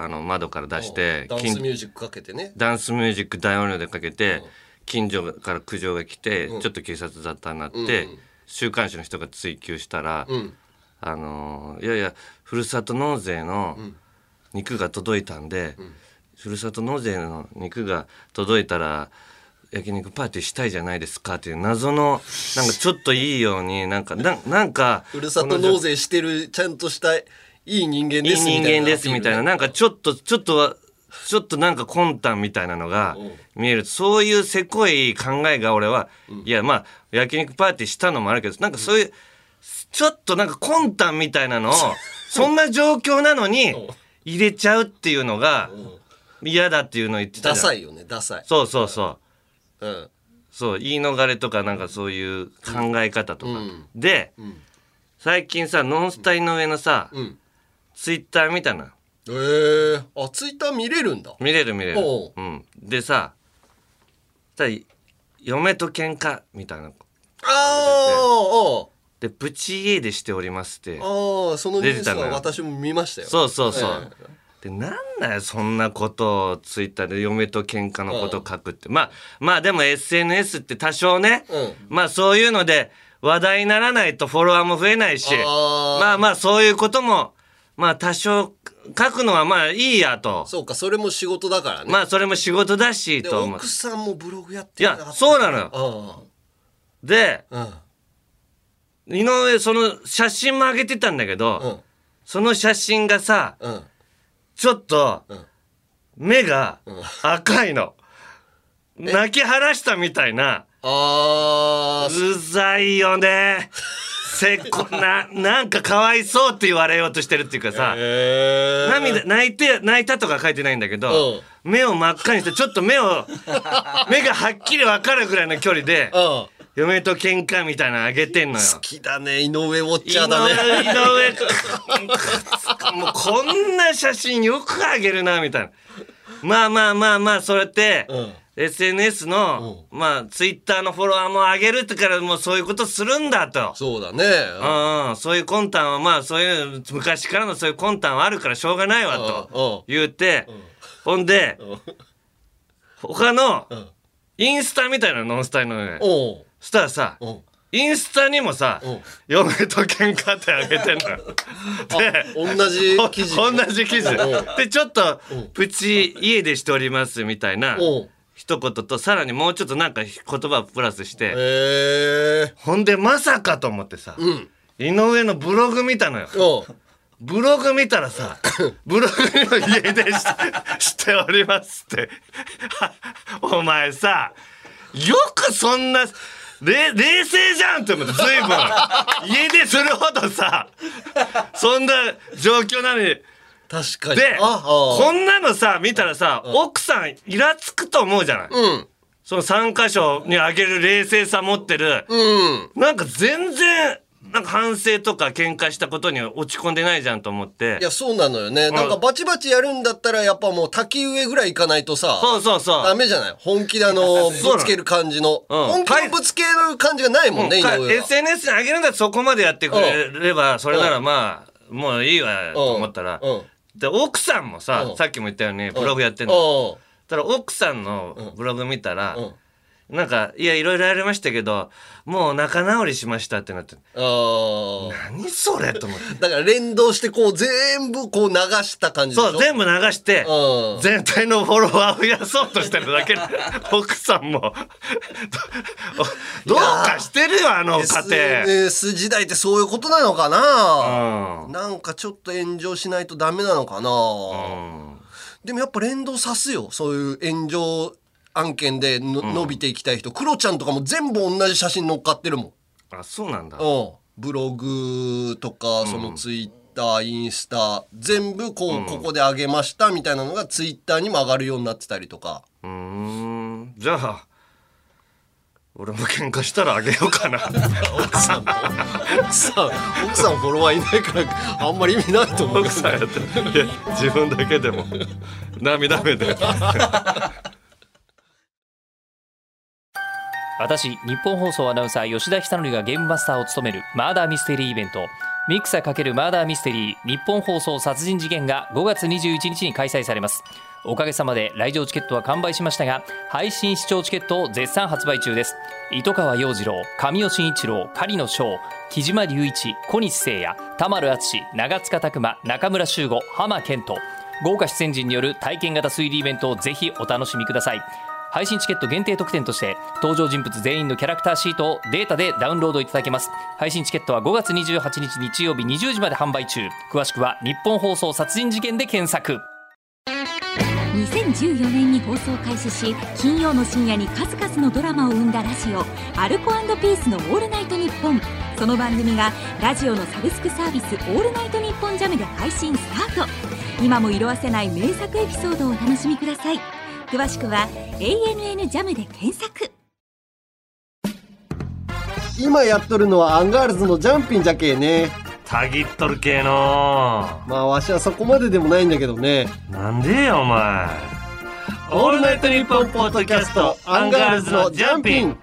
S1: あの窓から出して
S2: ダンス
S1: 近
S2: ミュージックかけてね。
S1: ダンスミュージック大音量でかけて
S2: うん。
S1: 近所から苦情が来て
S2: うん。
S1: ちょっと警察沙汰になっ
S2: うん
S1: て週刊誌の人が追及したら
S2: うん。
S1: あのーいやいやふるさと納税の
S2: ん。
S1: 肉が届いたんで、ふるさと納税の肉が届いたら焼肉パーティーしたいじゃないですかっていう謎のなんかちょっといいようになんかななんか [laughs]
S2: ふるさと納税してるちゃんとしたいい人間
S1: いい
S2: ですみたいな
S1: 人間ですみたいな、なんかちょっとちょっとはちょっとなんか魂胆みたいなのが見える。そういうせこい考えが俺は、いやまあ焼肉パーティーしたのもあるけどなんかそういうちょっとなんか魂胆みたいなのをそんな状況なのに入れちゃうっていうのが嫌だっていうのを言ってた
S2: ダサいよねダサい。
S1: そうそうそう。
S2: うん。
S1: そう言い逃れとかなんかそういう考え方とか、
S2: うん。
S1: で、最近さノンスタイの上のさ、
S2: うん
S1: ツイッター見たのよ
S2: えー、あツイッター見れるんだ。
S1: 見れる見れる。
S2: おう。
S1: うん。でささ嫁と喧嘩みたいな。
S2: あー
S1: でプチ家出しておりますって。
S2: あーあーそのニュースは私も見ましたよ。
S1: そうそうそう、
S2: え
S1: でなんだよそんなことをツイッターで嫁と喧嘩のこと書くって、まあまあでも SNS って多少ね、
S2: うん。
S1: まあそういうので話題にならないとフォロワーも増えないし。
S2: あー。
S1: まあまあそういうこともまあ多少書くのはまあいいやと。
S2: そうかそれも仕事だからね。
S1: まあそれも仕事だし
S2: で
S1: と思う。
S2: 奥さんもブログやっ
S1: い
S2: てなかった
S1: やそうなのよ。
S2: あ
S1: で
S2: あ
S1: 井上その写真も上げてたんだけど、その写真がさ
S2: うん。
S1: ちょっと
S2: うん。
S1: 目が
S2: ん。
S1: 赤いの、泣き晴らしたみたいな。
S2: あー。
S1: うざいよね [laughs] せっこななんかかわいそうって言われようとしてるっていうかさ、
S2: えー、
S1: 涙泣いて泣いたとか書いてないんだけど、目を真っ赤にしてちょっと目を [laughs] 目がはっきり分かるぐらいの距離で
S2: うん。好
S1: 嫁と喧嘩みたいなのあげてんのよ。
S2: きだね井上ウォッ
S1: 井
S2: チャーだね。
S1: 上井上 [laughs] もうこんな写真よくあげるなみたいな。まあまあまあまあそれって、
S2: うん
S1: SNS の、まあツイッターのフォロワーも上げるってからもうそういうことするんだと。
S2: そうだね。
S1: うんうん、そういう魂胆はまあそういう昔からのそういう魂胆はあるからしょうがないわと言うて、ほんで、他のインスタみたいなのノンスタイルのねしたらさ、
S2: うん。
S1: インスタにもさ、
S2: うん。
S1: 嫁と喧嘩ってあげてんのよ。[laughs] で、
S2: 同じ記事。[laughs]
S1: 同じ記事。
S2: うん。
S1: でちょっとプチ家出しておりますみたいな一言とさらにもうちょっとなんか言葉をプラスしてほんでまさかと思ってさ、
S2: うん。
S1: 井上のブログ見たのよ。ブログ見たらさ [laughs] ブログにも家出ししておりますって。[laughs] お前さよくそんなれ冷静じゃんって思って随分。家出するほどさそんな状況なのに
S2: 確かに。
S1: でこんなのさ見たらさ、奥さんイラつくと思うじゃない、
S2: うん。
S1: その3箇所にあげる冷静さ持ってる、
S2: うん。
S1: なんか全然なんか反省とか喧嘩したことには落ち込んでないじゃんと思って。
S2: いや、そうなのよね。なんかバチバチやるんだったら、やっぱもう滝上ぐらい行かないとさ、
S1: そうそうそう。
S2: ダメじゃない？本気であの、ぶつける感じの。
S1: うん。
S2: 本気のぶつける感じがないもんね、井
S1: か
S2: 上は。
S1: SNS に上げるんだったらそこまでやってくれればそれならまあもういいわと思ったら。
S2: うん。
S1: で奥さんもさ
S2: うん。
S1: さっきも言ったようにブログやってんの。
S2: うん。
S1: たら奥さんのブログ見たら
S2: うん
S1: なんかいやいろいろやりましたけどもう仲直りしましたってなって。
S2: あー。
S1: 何それと思って。
S2: だから連動してこう全部こう流した感じでしょ？
S1: そう全部流して
S2: うん。
S1: 全体のフォロワーを増やそうとしてるだけ。で [laughs] 奥さんも。どどうかしてるよあの家庭。
S2: SNS 時代ってそういうことなのかな、
S1: うん。
S2: なんかちょっと炎上しないとダメなのかな、でもやっぱ連動さすよそういう炎上案件での、伸びていきたい人。クロちゃんとかも全部同じ写真乗っかってるもん。
S1: あそうなんだ。
S2: うん、ブログとかそのツイッター、インスタ全部こう、ここで上げましたみたいなのがツイッターにも上がるようになってたりとか。
S1: うーん。じゃあ俺も喧嘩したらあげようかな。[laughs]
S2: 奥さんも。奥さん奥さんフォロワーいないからあんまり意味ないと思う
S1: 奥さんやっていや自分だけでも。涙目で [laughs]
S8: 私日本放送アナウンサー吉田久典がゲームマスターを務めるマーダーミステリーイベント。ミクサ×マーダーミステリー日本放送殺人事件が5月21日に開催されます。おかげさまで来場チケットは完売しましたが配信視聴チケットを絶賛発売中です。糸川洋次郎神尾慎一郎狩野翔木島隆一小西誠也田丸淳長塚拓磨中村修吾浜健人。豪華出演陣による体験型推理イベントをぜひお楽しみください。配信チケット限定特典として登場人物全員のキャラクターシートをデータでダウンロードいただけます。配信チケットは5月28日日曜日20時まで販売中。詳しくは日本放送殺人事件で検索。
S3: 2014年に放送開始し金曜の深夜に数々のドラマを生んだラジオ「アルコピースのオールナイトニッポン」その番組がラジオのサブスクサービス「オールナイトニッポンジャムで配信スタート。今も色あせない名作エピソードをお楽しみください。詳しくは「ANN ジャムで検索。
S2: 今やっとるのはアンガールズのジャンピンじゃけえね。
S1: たぎっとる系の。
S2: まあわしはそこまででもないんだけどね。
S1: なんでよお前。オールナイトニッポンポッドキャストアンガールズのジャンピン。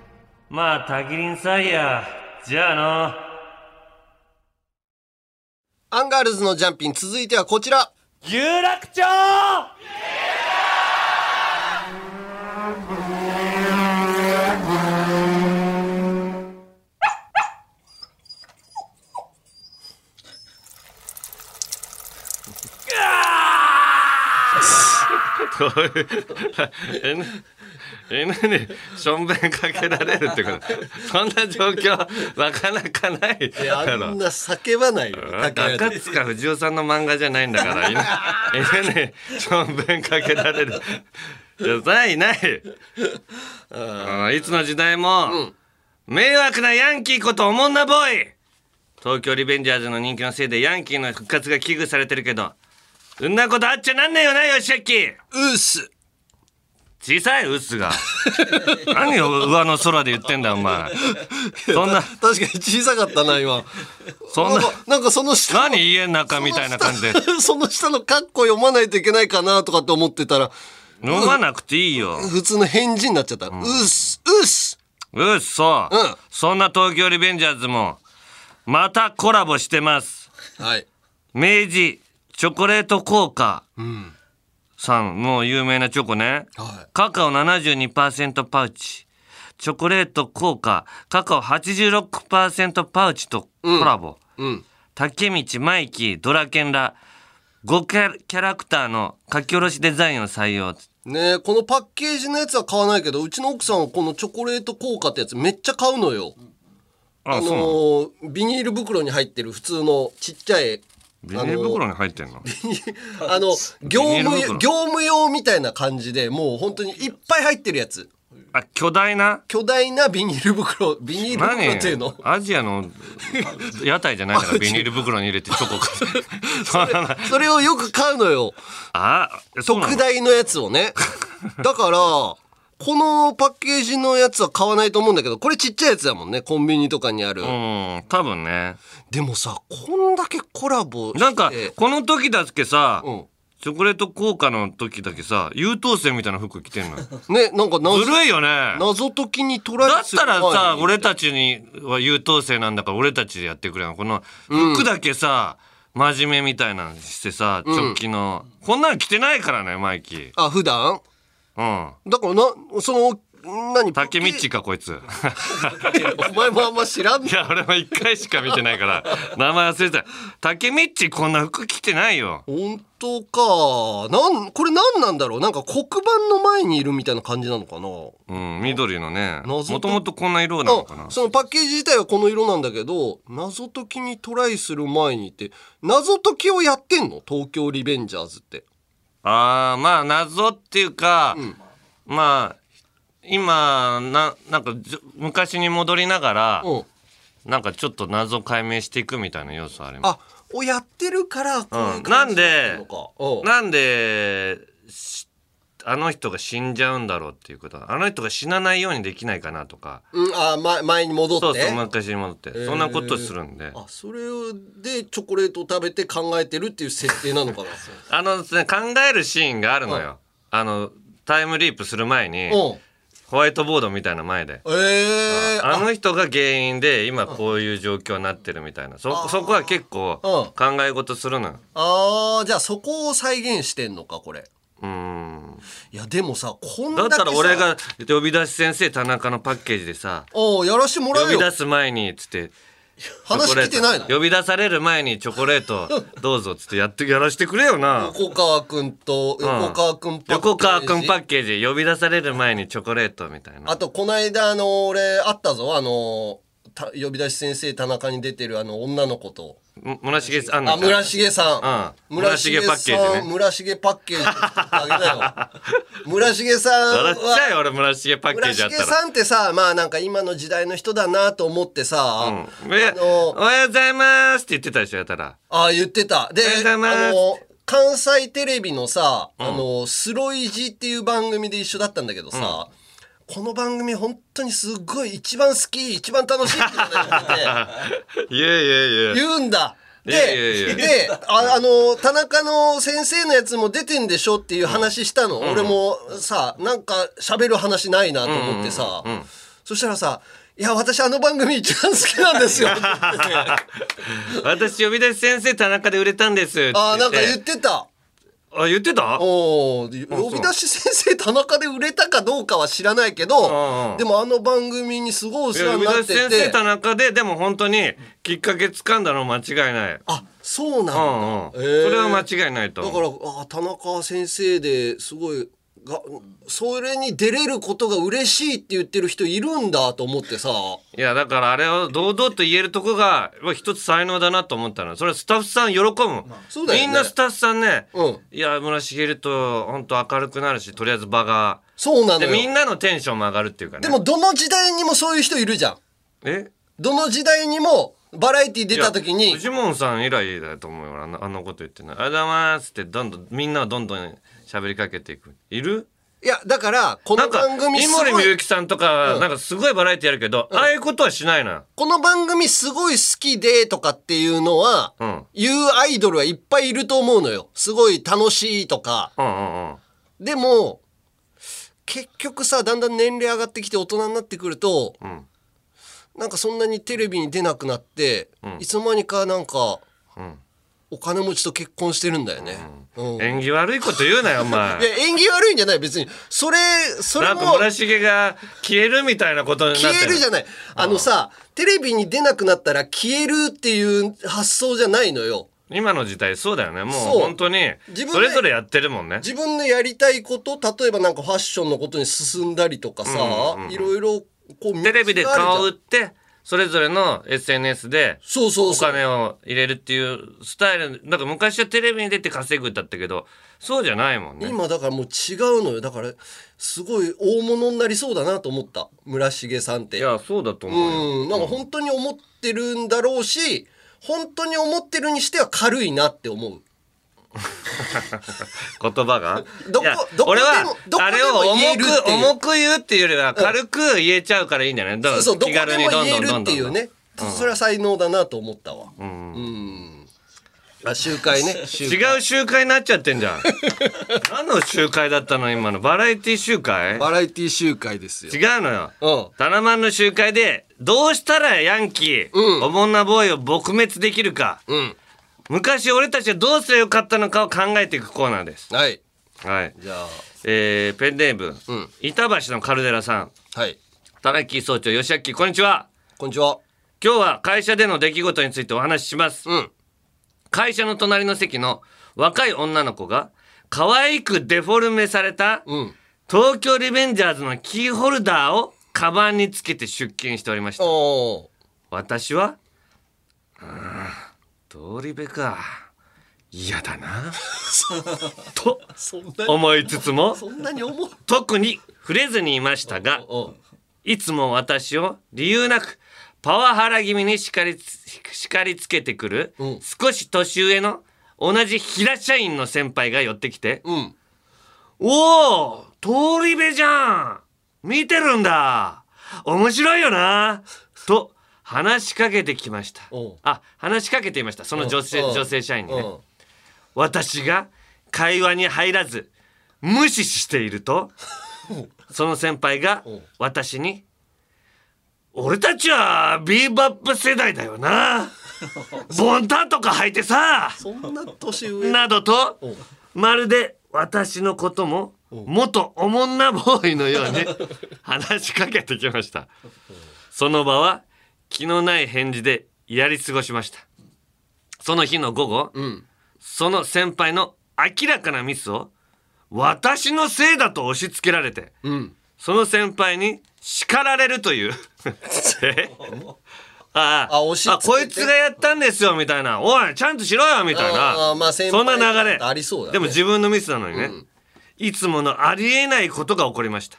S1: まあたぎりんさいや。じゃあの
S2: アンガールズのジャンピン続いてはこちら。
S1: 有楽町どういう犬犬にしょんべんかけられるってこと。そんな状況なかなかない。
S2: いやあんな叫ばないよ。
S1: 赤塚不二夫さんの漫画じゃないんだから。犬犬にしょんべんかけられる。いやない。ないあいつの時代も、迷惑なヤンキーことおもんなボーイ。東京リベンジャーズの人気のせいでヤンキーの復活が危惧されてるけどそんなことあっちゃなんねえよなよしあき
S2: うっす。
S1: 小さいウスが。[laughs] 何を上の空で言ってんだお前。そんな。
S2: 確かに小さかったな今。
S1: そんな。
S2: なんかその下の
S1: 何家の中みたいな感じで。
S2: その下のカッコ読まないといけないかなとかって思ってたら
S1: 飲まなくていいよ。
S2: 普通の返事になっちゃった、うっすうっす。
S1: うっそ、
S2: うん。
S1: そんな東京リベンジャーズもまたコラボしてます。
S2: はい。
S1: 明治チョコレート効果
S2: うん。
S1: さんもう有名なチョコね。
S2: は
S1: カカオ72%パウチ。チョコレート効果。カカオ86%パウチとコラボ、
S2: いうん。
S1: 竹道マイキードラケンら5キャラキャラクターの書き下ろしデザインを採用。
S2: ねえこのパッケージのやつは買わないけどうちの奥さんはこのチョコレート効果ってやつめっちゃ買うのよ。あ
S1: の
S2: ービニール袋に入ってる普通のちっちゃい
S1: ビニール袋に入ってんの？[laughs]
S2: あの業務
S1: 袋。
S2: 業務用みたいな感じでもう本当にいっぱい入ってるやつ。
S1: あ巨大な？
S2: 巨大なビニール袋ビニール
S1: 何
S2: 袋っていうの？
S1: アジアの屋台じゃないからビニール袋に入れてチョコそんな。の
S2: それをよく買うのよ。
S1: あ
S2: 特大のやつをね。だからこのパッケージのやつは買わないと思うんだけどこれちっちゃいやつだもんね。コンビニとかにある、
S1: うん多分ね。
S2: でもさこんだけコラボ
S1: なんかこの時だけさ、
S2: うん。
S1: チョコレート効果の時だけさ優等生みたいな服着てんのよ。[laughs]
S2: ねなんか謎
S1: ずるいよね。
S2: 謎解きにトラ
S1: だったらさ俺たちには優等生なんだから俺たちでやってくれよこの服だけさ、真面目みたいなのしてさ直帰の、こんなの着てないからねマイキー。
S2: あ普段？
S1: うん。
S2: だからなその何？
S1: 竹道かこいつ。[laughs]
S2: お前もあんま知らん
S1: いや俺も一回しか見てないから。名前忘れてた。竹道こんな服着てないよ。
S2: 本当か。なんこれ何なんだろう？なんか黒板の前にいるみたいな感じなのかな？
S1: うん緑のね。も
S2: 謎
S1: ともとこんな色なのかな？
S2: あそのパッケージ自体はこの色なんだけど謎解きにトライする前にって謎解きをやってんの？東京リベンジャーズって
S1: あーまあ謎っていうか、まあ今ななんかじょ昔に戻りながら、
S2: うん。
S1: なんかちょっと謎解明していくみたいな要素あります。
S2: あをやってるからこういう
S1: うん
S2: 感じになるのか。うん。
S1: なんでしあの人が死んじゃうんだろうっていうことあの人が死なないようにできないかなとか。
S2: うん、あ、ま、前に戻って？
S1: そうそう昔に戻って、そんなことするんで。
S2: あそれでチョコレートを食べて考えてるっていう設定なのかな？[laughs]
S1: あのね考えるシーンがあるのよ、あのタイムリープする前に
S2: うん。
S1: ホワイトボードみたいな前で。
S2: ええ
S1: あの人が原因で今こういう状況になってるみたいな。そそこは結構
S2: うん。
S1: 考え事するのよ。
S2: あーじゃあそこを再現してんのかこれ
S1: うん。
S2: いやでもさこん
S1: だ
S2: だけさ
S1: ったら俺が呼び出し先生田中のパッケージでさ
S2: おうやらしてもら
S1: 呼び出す前につって
S2: 話聞いてないの？
S1: 呼び出される前にチョコレート [laughs] どうぞっつってやってやらしてくれよな。
S2: 横川くんと横川くんパッケージ。
S1: 横川くんパッケージ呼び出される前にチョコレートみたいな。
S2: あとこの間あの俺会ったぞ。あのた呼び出し先生田中に出てるあの女の子と。
S1: む村重さん
S2: あ村重さん、
S1: うん。村重パッケージね。
S2: 村重パッケージ。あげなよ。[laughs] 村重さん
S1: 笑っちゃうよ
S2: は
S1: 俺村重パッケー
S2: 村
S1: ジあったら。
S2: 重さんってさまあなんか今の時代の人だなと思ってさ、
S1: うん。え
S2: あの
S1: おはようございますって言ってたでしょやったら。
S2: あ言ってた。で
S1: おはようございます。
S2: あの関西テレビのさ、あのスロイジっていう番組で一緒だったんだけどさ、この番組本当にすっごい一番好き一番楽しいって [laughs] 言ってて
S1: いやいやいや
S2: 言うんだ。で、
S1: いやいやいや
S2: で、あ [laughs] あの、田中の先生のやつも出てんでしょっていう話したの。俺もさ、なんか喋る話ないなと思ってさ、そしたらさ、いや、私あの番組一番好きなんですよ。[laughs]
S1: 私呼び出し先生田中で売れたんです
S2: あーなんか言ってた。
S1: あ言ってた？
S2: おー。呼び出し先生田中で売れたかどうかは知らないけど、
S1: うん
S2: でもあの番組にすごいお世話になって
S1: 出し先生
S2: て。
S1: 田中ででも本当にきっかけ掴んだの間違いない。
S2: あ、そうなんだ。
S1: うんうん。
S2: へー。
S1: それは間違いないと
S2: だからあ田中先生ですごいがそれに出れることが嬉しいって言ってる人いるんだと思ってさ。
S1: いやだからあれを堂々と言えるとこがまあ一つ才能だなと思ったの。それはスタッフさん喜む、
S2: そうだよね。
S1: みんなスタッフさんね、
S2: うん。
S1: いや村重と本当明るくなるしとりあえず場が。
S2: そうなの
S1: みんなのテンションも上がるっていうかね。
S2: でもどの時代にもそういう人いるじゃん。
S1: え？
S2: どの時代にもバラエティ出た時に。
S1: フジモンさん以来だと思うよ。あのあのこと言ってない「ありがとうございます」ってどんどんみんながどんどん喋りかけていく。いる？
S2: いやだからこの
S1: なんか
S2: 番組
S1: 井
S2: すごい
S1: 森美幸さんとか、
S2: うん。
S1: なんかすごいバラエティやるけど、ああいうことはしないのよ
S2: この番組すごい好きでとかっていうのは、
S1: うん。
S2: 言うアイドルはいっぱいいると思うのよ。すごい楽しいとか。
S1: うんうんうん。
S2: でも結局さだんだん年齢上がってきて大人になってくると、
S1: ん。
S2: なんかそんなにテレビに出なくなって、いつの間にかなんか、
S1: ん
S2: お金持ちと結婚してるんだよね。うん。
S1: 縁起悪いこと言うなよお前。[laughs]
S2: いや縁起悪いんじゃない別に。それそれ
S1: なんか
S2: も
S1: 村重が消えるみたいなことになって
S2: 消えるじゃない。あのさテレビに出なくなったら消えるっていう発想じゃないのよ。
S1: 今の時代そうだよね。もう
S2: そう。
S1: 本当に
S2: 自分で
S1: それぞれやってるもんね。
S2: 自分のやりたいこと例えばなんかファッションのことに進んだりとかさ、いろいろこう
S1: テレビで顔を売ってそれぞれの SNS で
S2: そうそう
S1: お
S2: そう。
S1: 金を入れるっていうスタイル。なんか昔はテレビに出て稼ぐだったけどそうじゃないもんね。
S2: 今だからもう違うのよ。だからすごい大物になりそうだなと思った。村重さんって。
S1: いやそうだと思うよ。
S2: うん。なんか本当に思ってるんだろうし本当に思ってるにしては軽いなって思う [laughs]
S1: 言葉が？
S2: どこどこ
S1: 俺は
S2: どこ
S1: あれを重
S2: 言える
S1: く
S2: っていう。
S1: 重く言うっていうよりは軽く言えちゃうからいいんじゃないどん。
S2: そうどこ
S1: 気軽にどん
S2: 言える
S1: どんどんどん。
S2: っていうね、それは才能だなと思ったわ。うん。あ集会ね。集 [laughs] 会
S1: 違う集会になっちゃってんじゃん。[laughs] 何の集会だったの今の？バラエティ集会？
S2: バラエティ集会ですよ。
S1: 違うのよ。
S2: うん。
S1: タナマンの集会でどうしたらヤンキー、
S2: うん。
S1: おもんなボーイを撲滅できるか。
S2: うん
S1: 昔俺たちはどうすればよかったのかを考えていくコーナーです。
S2: はい。
S1: はい。
S2: じゃあ。
S1: えー、ペンネーム、
S2: うん。
S1: 板橋のカルデラさん。
S2: はい。
S1: 田中総長吉明こんにちは。
S2: こんにちは。
S1: 今日は会社での出来事についてお話しします、
S2: うん。
S1: 会社の隣の席の若い女の子が可愛くデフォルメされた
S2: うん。
S1: 東京リベンジャーズのキーホルダーをカバンにつけて出勤しておりました。
S2: お
S1: 私はうん通り部か。嫌だな。[laughs] と思いつつも。
S2: そんなに思う？
S1: 特に触れずにいましたが
S2: お
S1: いつも私を理由なくパワハラ気味に叱りつ叱りつけてくる、
S2: うん。
S1: 少し年上の同じ平社員の先輩が寄ってきて
S2: うん「
S1: おお通り部じゃん。見てるんだ。面白いよな」と話しかけてきました。あ話しかけていました。その女性
S2: う。ん
S1: 女性社員にね。
S2: う。ん
S1: 私が会話に入らず無視しているとその先輩が
S2: う。ん
S1: 私に「俺たちはビーバップ世代だよな。[laughs] ボンタンとか履いてさ」
S2: そんな年上？
S1: などと
S2: う。ん
S1: まるで私のことも元おもんなボーイのように [laughs] 話しかけてきました。その場は気のない返事でやり過ごしました。その日の午後、
S2: うん。
S1: その先輩の明らかなミスを私のせいだと押し付けられて
S2: うん。
S1: その先輩に叱られるという。[laughs] え？ああ
S2: あ
S1: こいつがやったんですよみたいな。おいちゃんとしろよみたい
S2: あ
S1: な。
S2: あまあ先
S1: そん
S2: 輩
S1: な流れ。
S2: ありそうだね。
S1: でも自分のミスなのにね、
S2: うん。
S1: いつものありえないことが起こりました、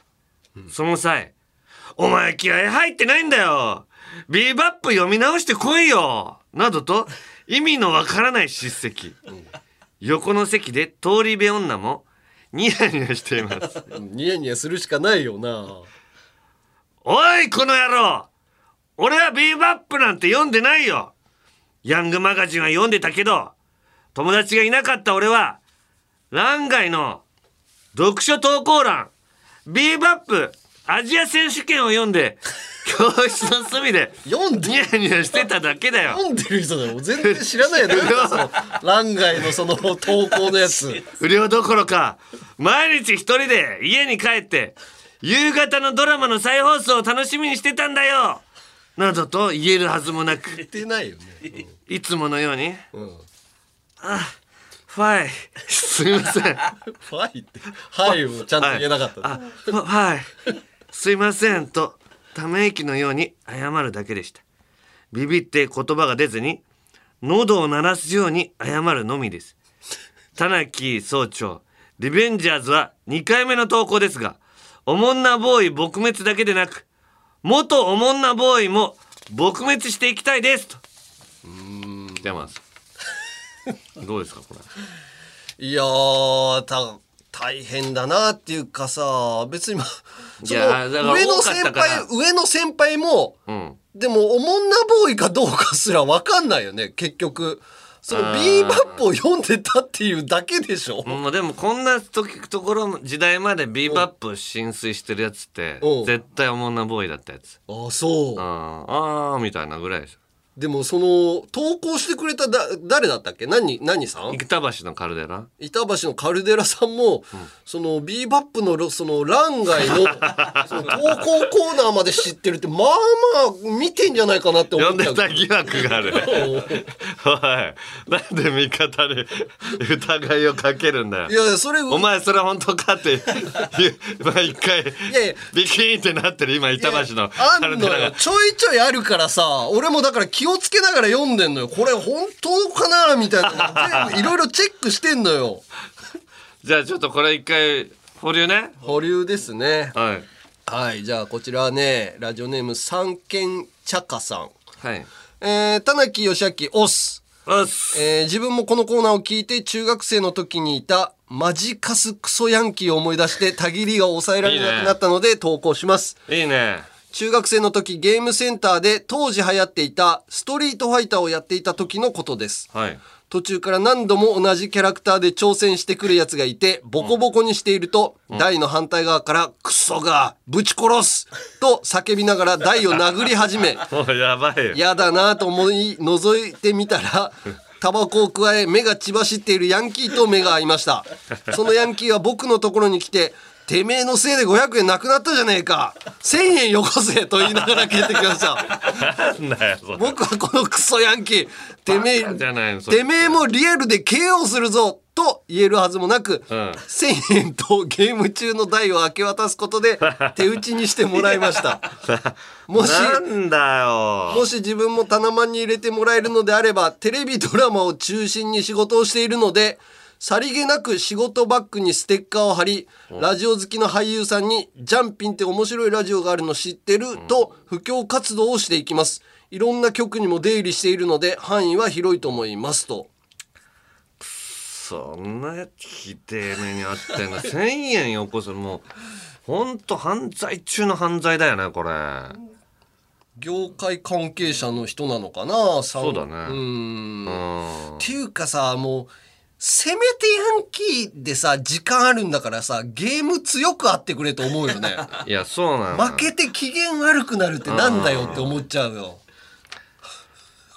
S1: その際「お前気合入ってないんだよビーバップ読み直してこいよ」などと意味のわからない叱責、横の席で通り部女もニヤニヤしています。
S2: ニヤニヤするしかないよな。
S1: おいこの野郎。俺はビーバップなんて読んでないよ。ヤングマガジンは読んでたけど友達がいなかった俺は欄外の読書投稿欄ビーバップアジア選手権を読んで教室の隅で
S2: 読んで
S1: ニヤニヤしてただけだよ。
S2: 読んでる人だよ全然知らないよ。[laughs] 欄外のその投稿のやつ。
S1: 不良どころか毎日一人で家に帰って夕方のドラマの再放送を楽しみにしてたんだよ。などと言えるはずもなく。
S2: 言ってないよね。
S1: いつものように。
S2: うん、うん、「
S1: ファイ。すみません」[laughs]
S2: ファイって「はい」をちゃんと言えなかった、
S1: あファはいすいませんとため息のように謝るだけでした。ビビって言葉が出ずに喉を鳴らすように謝るのみです。田中総長リベンジャーズは2回目の投稿ですがおもんなボーイ撲滅だけでなく元おもんなボーイも撲滅していきたいですと。来てます。どうですかこれ。
S2: いやーた大変だなっていうかさ別にまあ
S1: い
S2: その上の先輩上の先輩も
S1: うん。
S2: でもおもんなボーイかどうかすら分かんないよね結局。そのビーバップを読んでたっていうだけでしょ、
S1: もうでもこんな時ところ時代までビーバップ浸水してるやつって
S2: うん。
S1: 絶対おもんなボーイだったやつ。
S2: ああそう。
S1: あーあーみたいなぐらいですよ
S2: でもその投稿してくれただ誰だったっけ？何何さん？
S1: 板橋のカルデラ？
S2: 板橋のカルデラさんも、そのビーバップのろその欄外の [laughs] その投稿コーナーまで知ってるってまあまあ見てんじゃないかなって思
S1: 呼んでた疑惑がある。おい。なんで味方に疑いをかけるんだよ。
S2: いやそれ
S1: お前それ本当かって毎回
S2: やいや。
S1: ビキーンってなってる今板橋のカルデラが。
S2: よちょいちょいあるからさ俺もだから気をつけながら読んでんのよ。これ本当かなみたいな。いろいろチェックしてんのよ。[laughs]
S1: じゃあちょっとこれ一回保留ね。
S2: 保留ですね。
S1: はい。
S2: はいじゃあこちらはねラジオネーム三軒茶家さん。
S1: はい。
S2: えー、田中義明オス。
S1: うっす
S2: えー自分もこのコーナーを聞いて中学生の時にいたマジカスクソヤンキーを思い出してたぎりが抑えられなくなったので投稿します。
S1: いいね
S2: 中学生の時ゲームセンターで当時流行っていたストリートファイターをやっていた時のことです。
S1: はい。
S2: 途中から何度も同じキャラクターで挑戦してくるやつがいてボコボコにしていると、台の反対側から「クソがぶち殺す!」と叫びながら台を殴り始め [laughs]
S1: やばいよ。
S2: やだなと思い覗いてみたら [laughs] タバコを加え目が血走っているヤンキーと目が合いました。そのヤンキーは僕のところに来て「てめえのせいで500円なくなったじゃねえか。1000円よこせ」と言いながら消えてきました。僕はこのクソヤンキー。てめえてめえもリアルで KO するぞ。と言えるはずもなく、
S1: うん。
S2: 1000円とゲーム中の台を明け渡すことで手打ちにしてもらいました。[laughs] もし
S1: なんだよ。
S2: もし自分もタナマンに入れてもらえるのであればテレビドラマを中心に仕事をしているのでさりげなく仕事バッグにステッカーを貼りラジオ好きの俳優さんに「ジャンピンって面白いラジオがあるの知ってる?」と布教活動をしていきます。いろんな局にも出入りしているので範囲は広いと思いますと。
S1: そんなやつひでえ目にあってんの。[laughs] 1000円よこすもうほんと犯罪中の犯罪だよねこれ。
S2: 業界関係者の人なのかな
S1: そうだね。
S2: うん。
S1: うん。
S2: っていうかさもうせめてヤンキーでさ時間あるんだからさゲーム強くあってくれと思うよね。
S1: いやそうなの
S2: 負けて機嫌悪くなるってなんだよって思っちゃうよ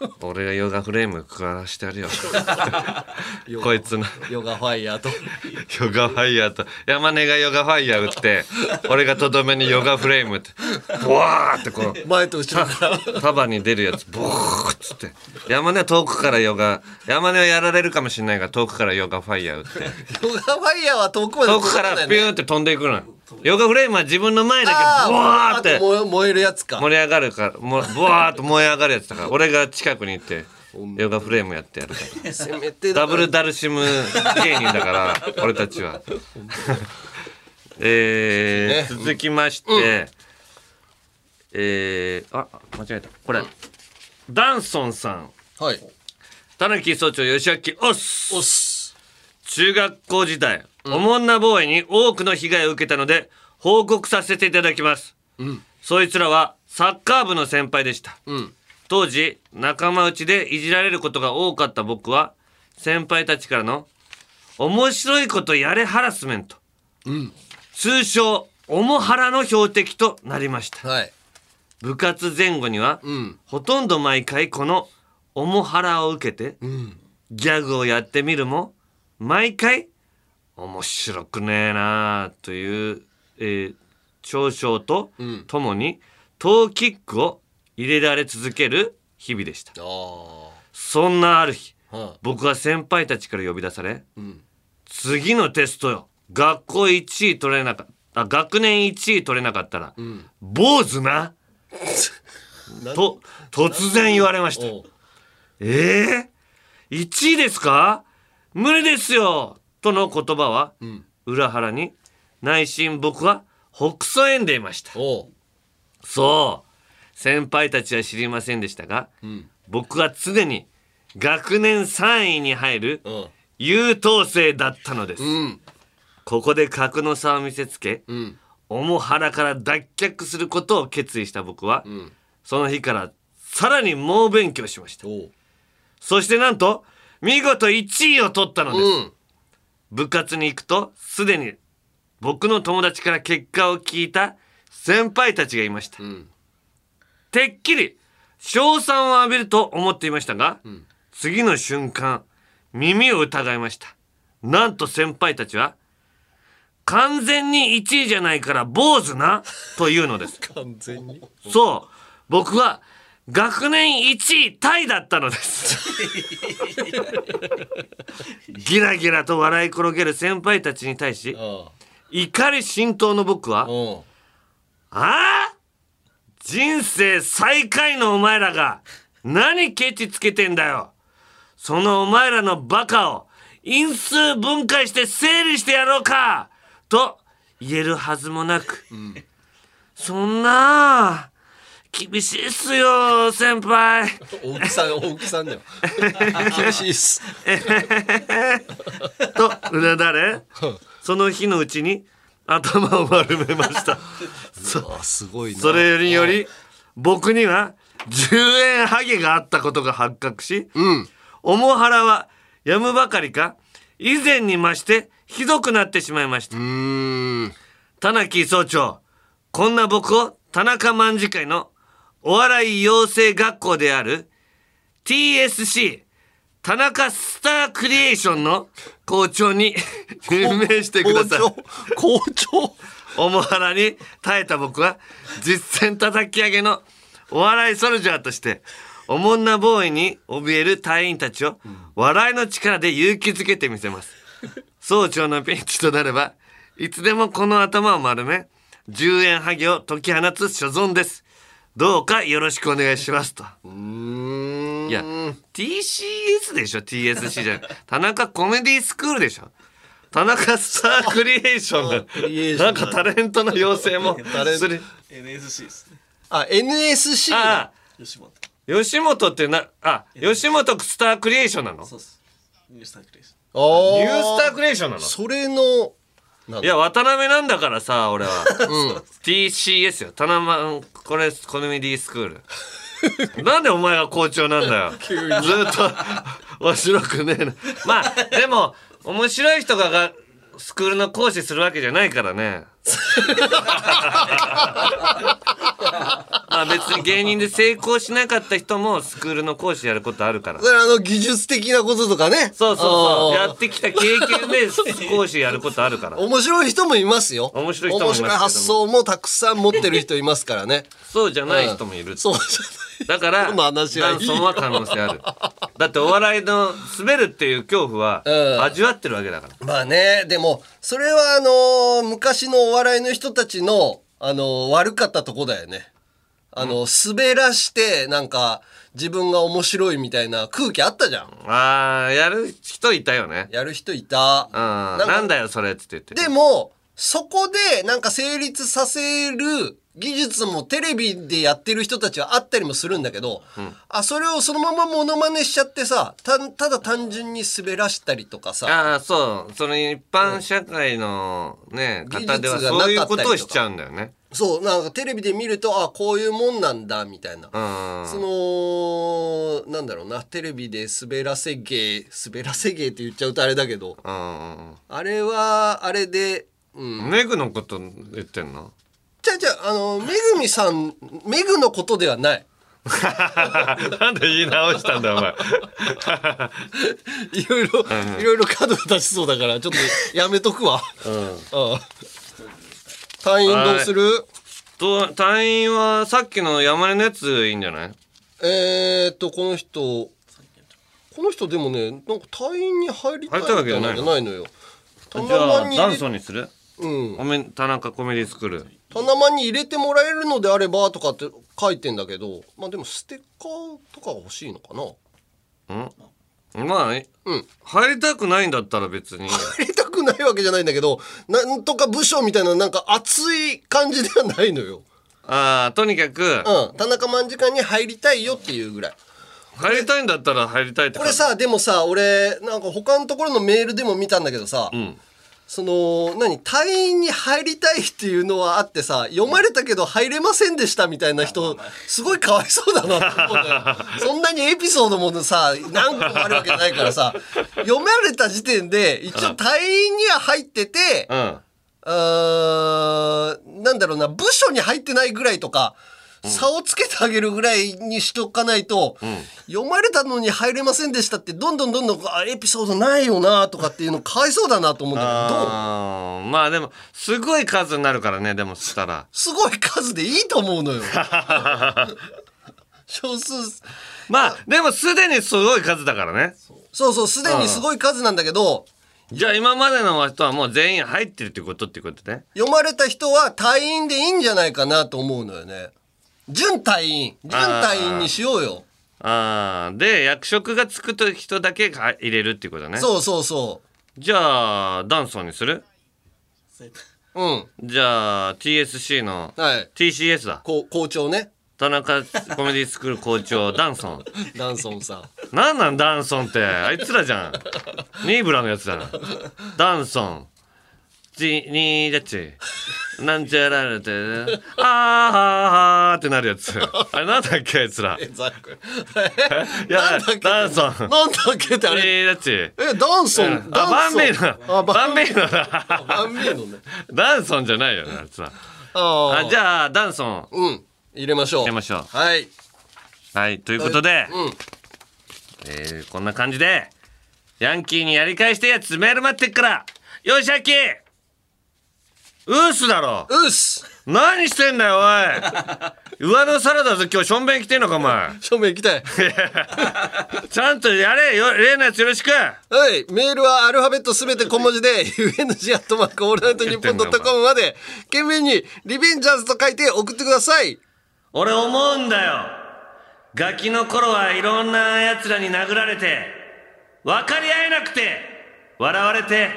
S2: [laughs]
S1: 俺がヨガフレーム食わしてやるよ。[laughs] こいつの。
S2: ヨガファイヤーと。[laughs]
S1: ヨガファイヤーと。山根がヨガファイヤー打って俺がとどめにヨガフレームって。ボワーってこう。
S2: 前と後ろから。
S1: 束に出るやつ。ボーっつって。山根は遠くからヨガ山根はやられるかもしれないから遠くからヨガファイヤー打って。
S2: ヨガファイヤーは遠くまで
S1: 遠くからピューンって飛んでいくのよヨガフレームは自分の前だけ
S2: あ
S1: ボワーって
S2: 燃えるやつか。
S1: 盛り上がるからもボワーっと燃え上がるやつだから [laughs] 俺が近くに行ってヨガフレームやってやるから。
S2: せめてだ
S1: ダブルダルシム芸人だから [laughs] 俺たちは。えー
S2: ね。
S1: 続きまして、えーあ間違えた。これ、ダンソンさん。
S2: はい。
S1: 田中総長吉明おっす。
S2: おっす。
S1: 中学校時代、おもんなボーイに多くの被害を受けたので報告させていただきます、そいつらはサッカー部の先輩でした、
S2: ん。
S1: 当時仲間内でいじられることが多かった僕は先輩たちからの「面白いことやれハラスメント」通称「オモハラ」の標的となりました。
S2: はい。
S1: 部活前後には、
S2: ん。
S1: ほとんど毎回この「オモハラ」を受けて、ギャグをやってみるも毎回面白くねえなあという、えー嘲笑とともにトーキックを入れられ続ける日々でした。
S2: ああ
S1: そんなある日
S2: は
S1: 僕は先輩たちから呼び出され、次のテストよ。学校1位取れなかった。あ学年1位取れなかったら、坊主な？と突然言われました。ええ1位ですか？無理ですよとの言葉は、裏腹に内心僕はほくそ笑んでいました。そう。先輩たちは知りませんでしたが、僕は常に学年3位に入る
S2: うん。
S1: 優等生だったのです、
S2: うん。
S1: ここで格の差を見せつけ、
S2: ん。
S1: オモハラから脱却することを決意した僕は、その日からさらに猛勉強しました。そしてなんと見事1位を取ったのです、
S2: うん
S1: 部活に行くとすでに僕の友達から結果を聞いた先輩たちがいました、
S2: ん。
S1: てっきり称賛を浴びると思っていましたが、次の瞬間耳を疑いました。なんと先輩たちは完全に1位じゃないから坊主なというのです。[laughs]
S2: 完全に。
S1: そう。僕は学年1位タイだったのです。[laughs] ギラギラと笑い転げる先輩たちに対し
S2: あ
S1: 怒り心頭の僕は
S2: あ
S1: ああ人生最下位のお前らが何ケチつけてんだよ。そのお前らのバカを因数分解して整理してやろうかと言えるはずもなく、そんな厳しいっすよ先輩。
S2: 大木さん大木さんだよ。[laughs] 厳しいっす。[laughs]
S1: とうなだれその日のうちに頭を丸めました。[laughs]
S2: あすごいな。
S1: それにより僕には10円ハゲがあったことが発覚し、
S2: うん。
S1: 重腹はやむばかりか以前に増してひどくなってしまいました。田中総長こんな僕を田中卍会のお笑い養成学校である TSC 田中スタークリエーションの校長に [laughs] 任命してください。
S2: 校長校長。
S1: 重腹に耐えた僕は実践叩き上げのお笑いソルジャーとしておもんなボーイに怯える隊員たちを笑いの力で勇気づけてみせます。総長のピンチとなればいつでもこの頭を丸め10円ハゲを解き放つ所存ですどうかよろしくお願いしますと。
S2: うーん。
S1: いや TCS でしょ？TSC じゃ田中コメディスクールでしょ？田中スタークリエーション。だなんかタレントの養成も
S2: タレント。
S1: する
S5: NSC です。ね
S2: あ NSC だ
S1: あ
S5: 吉本。
S1: 吉本ってなあ吉本スタークリエーションなの？
S5: そうっす。ニュースタークレーシ
S2: あー。
S1: ニュースタークリエーションなの？
S2: それの
S1: いや渡辺なんだからさ俺は、[laughs]
S2: うん。
S1: TCS よ。田中これコメディスクール。[laughs] なんでお前が校長なんだよ。[laughs] ずっと面白くねえな。まあでも面白い人ががスクールの講師するわけじゃないからね。[laughs] まあ別に芸人で成功しなかった人もスクールの講師やることあるから。
S2: それあの技術的なこととかね。
S1: そうそうそう。やってきた経験で [laughs] 講師やることあるから。
S2: 面白い人もいますよ。
S1: 面白い人もいます
S2: 面白い発想もたくさん持ってる人いますからね。
S1: そうじゃない人もいる、
S2: そうじ
S1: だからダンソンは可能性ある。だってお笑いの滑るっていう恐怖は
S2: うん。
S1: 味わってるわけだから、
S2: まあねでもそれはあのー昔のお笑いの人たちのあのー悪かったとこだよね。あの滑らしてなんか自分が面白いみたいな空気あったじゃん。
S1: あーやる人いたよね。
S2: やる人いた。
S1: うん。
S2: な
S1: なん
S2: か
S1: だよそれって言って。
S2: でもそこでなんか成立させる技術もテレビでやってる人たちはあったりもするんだけど、あそれをそのままモノマネしちゃってさたただ単純に滑らしたりとかさ
S1: ああそう。その一般社会のね、
S2: 技
S1: 方では
S2: 術がなかったりとか
S1: そういうことをしちゃうんだよね。
S2: そうなんかテレビで見るとあこういうもんなんだみたいな、
S1: うん。
S2: そのなんだろうなテレビで滑らせ芸滑らせ芸って言っちゃうとあれだけど
S1: うんうん
S2: あれはあれでう
S1: うんん。メグのこと言ってんの？
S2: じゃあじゃああのめぐみさんめぐのことではない。
S1: なんで言い直したんだよお前。[laughs]
S2: いろいろいろいろ角が立ちそうだからちょっとやめとくわ。うん。隊員どうする？
S1: と隊員はさっきの山根のやついいんじゃない？
S2: えー、っとこの人。この人でもねなんか隊員に入りたいみたいなのじゃないの？よた
S1: じゃあダンソンにする？
S2: うん。
S1: おめ田中コメディスクール
S2: たまに入れてもらえるのであればとかって書いてんだけどまあでもステッカーとか欲しいのかな？
S1: まあ、
S2: うん。
S1: 入りたくないんだったら別に。
S2: 入りたくないわけじゃないんだけどなんとか部署みたいななんか熱い感じではないのよ。
S1: ああとにかく。
S2: うん。田中卍会に入りたいよっていうぐらい。
S1: 入りたいんだったら入りたいって
S2: これさでもさ俺なんか他のところのメールでも見たんだけどさ、
S1: ん
S2: その何隊員に入りたいっていうのはあってさ読まれたけど入れませんでしたみたいな人すごいかわいそうだなって思う [laughs] そんなにエピソードもさ何個もあるわけないからさ読まれた時点で一応隊員には入ってて、
S1: うん。
S2: なんだろうな部署に入ってないぐらいとか、差をつけてあげるぐらいにしとかないと、読まれたのに入れませんでしたってどんどんどんどんあエピソードないよなとかっていうのかわいそうだなと思うんだけどど
S1: まあでもすごい数になるからねでもそしたら。
S2: すごい数でいいと思うのよ。[laughs] 少数。
S1: まあでもすでにすごい数だからね。
S2: そうそうすでにすごい数なんだけど
S1: じゃあ今までの人はもう全員入ってるってことってことね。
S2: 読まれた人は隊員でいいんじゃないかなと思うのよね。準隊員準隊員にしようよ。
S1: ああで役職がつくと人だけが入れるっていうことね。
S2: そうそうそ
S1: じゃあダンソンにする？
S2: う。うん。
S1: じゃあ TSC の
S2: はい。
S1: TCS だ。
S2: こう校長ね。
S1: 田中コメディスクール校長 [laughs] ダンソン。
S2: ダンソンさん。
S1: なんなんダンソンって。あいつらじゃん。ニーブラのやつだ。なダンソンちにーだっち。[laughs] なんちゃららって。あーはーはーってなるやつ。[laughs] あれなんだっけあいつら。[laughs] い
S2: ザック
S1: や
S2: なんだっけ
S1: ダンソン。
S2: なんだっけってあれ。
S1: えーだっち。
S2: えダンソン。
S1: あバンビーノ。
S2: あ
S1: バンビーノ。だ。
S2: バンビーノね。
S1: ダンソンじゃないよねあいつら。
S2: あ
S1: あじゃあダンソン。
S2: うん。入れましょう。
S1: 入れましょう。
S2: はい。
S1: はいということで、
S2: うん。
S1: えーこんな感じでヤンキーにやり返したやつメール待ってっから。よしアキウースだろ。
S2: うっす
S1: 何してんだよおい。[laughs] 上の皿だぞ今日しょんべん来てんのかお前。
S2: 正面行きたい [laughs]
S1: ちゃんとやれ。よ例のやつよろしく。
S2: はいメールはアルファベットすべて小文字で UNG アットマークオールナイトニッポンドットコムまで懸命にリベンジャーズと書いて送ってください。
S1: 俺思うんだよ。ガキの頃はいろんな奴らに殴られて分かり合えなくて笑われて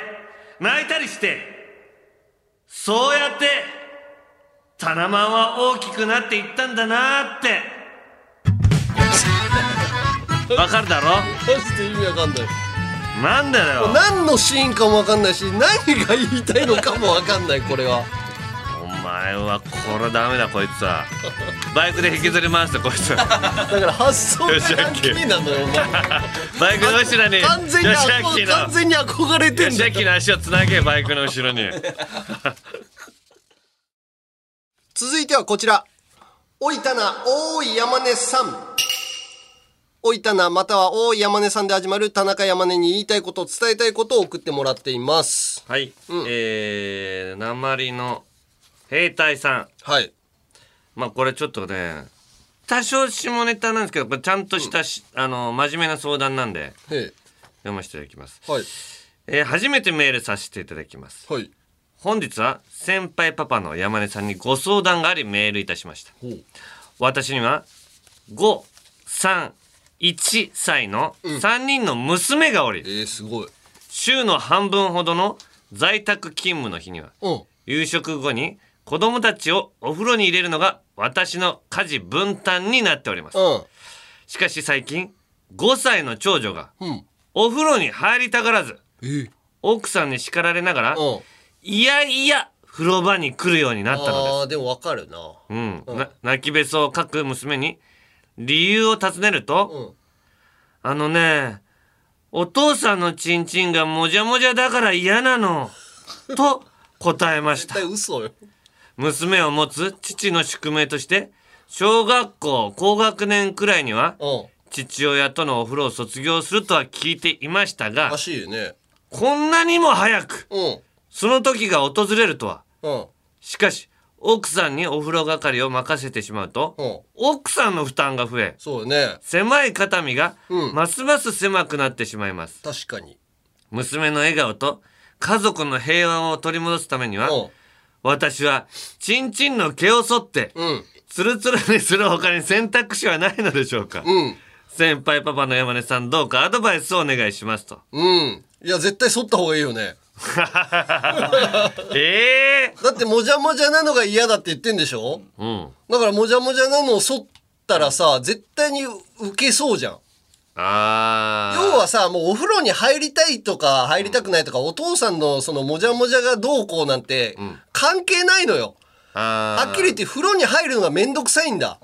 S1: 泣いたりしてそうやってタナマンは大きくなっていったんだなって。わかるだろ？
S2: マジで意味わかんない。
S1: なんだよ？
S2: 何のシーンかもわかんないし何が言いたいのかもわかんないこれは。
S1: お前はこれダメだこいつは。[laughs] バイクで引きずり回してこいつ
S2: だから発想がヤンキーなのよお前。[laughs]
S1: バイクの後ろに
S2: 完全に完全に憧れてんだよ。
S1: 吉明の足をつなげバイクの後ろに。[laughs]
S2: 続いてはこちら。おいたな大い山根さん。おいたなまたは大い山根さんで始まる田中山根に言いたいこと伝えたいことを送ってもらっています。
S1: はい、えー、鉛の兵隊さん。
S2: はい。
S1: まあこれちょっとね多少下ネタなんですけどこれちゃんとしたし、あの真面目な相談なんで
S2: へえ。
S1: 読ませていただきます、
S2: はい。
S1: えー初めてメールさせていただきます。
S2: はい。
S1: 本日は先輩パパの山根さんにご相談がありメールいたしました。
S2: ほう。
S1: 私には531歳の3人の娘がおり、
S2: えー、すごい。
S1: 週の半分ほどの在宅勤務の日には
S2: うん。
S1: 夕食後に子供たちをお風呂に入れるのが私の家事分担になっております。
S2: うん。
S1: しかし最近5歳の長女が
S2: うん。
S1: お風呂に入りたがらず
S2: えー、
S1: 奥さんに叱られながら
S2: うん。
S1: いやいや風呂場に来るようになったのです。
S2: あーでもわかるな。
S1: うん、な泣きべそを書く娘に理由を尋ねると、あのねお父さんのチンチンがもじゃもじゃだから嫌なのと答えました。
S2: 絶対嘘よ
S1: 娘を持つ父の宿命として小学校高学年くらいには
S2: うん。
S1: 父親とのお風呂を卒業するとは聞いていましたが
S2: らしいよね。
S1: こんなにも早く
S2: うん。
S1: その時が訪れるとは。
S2: うん。
S1: しかし奥さんにお風呂係を任せてしまうと、
S2: うん。
S1: 奥さんの負担が増え
S2: そうよね。
S1: 狭い肩身が
S2: うん。
S1: ますます狭くなってしまいます、
S2: 確かに。
S1: 娘の笑顔と家族の平和を取り戻すためには、
S2: うん
S1: 私はチンチンの毛を剃って、
S2: うん。
S1: ツルツルにする他に選択肢はないのでしょうか、
S2: うん。
S1: 先輩パパの山根さんどうかアドバイスをお願いしますと。
S2: うん。いや絶対剃った方がいいよね。[laughs]
S1: ええ
S2: だってもじゃもじゃなのが嫌だって言ってんでしょ？
S1: うん。
S2: だからもじゃもじゃなのを剃ったらさ絶対に受けそうじゃん
S1: あ
S2: 要はさもうお風呂に入りたいとか入りたくないとか、お父さんのそのもじゃもじゃがどうこうなんて関係ないのよ、
S1: あ
S2: はっきり言って風呂に入るのがめんどくさいんだ。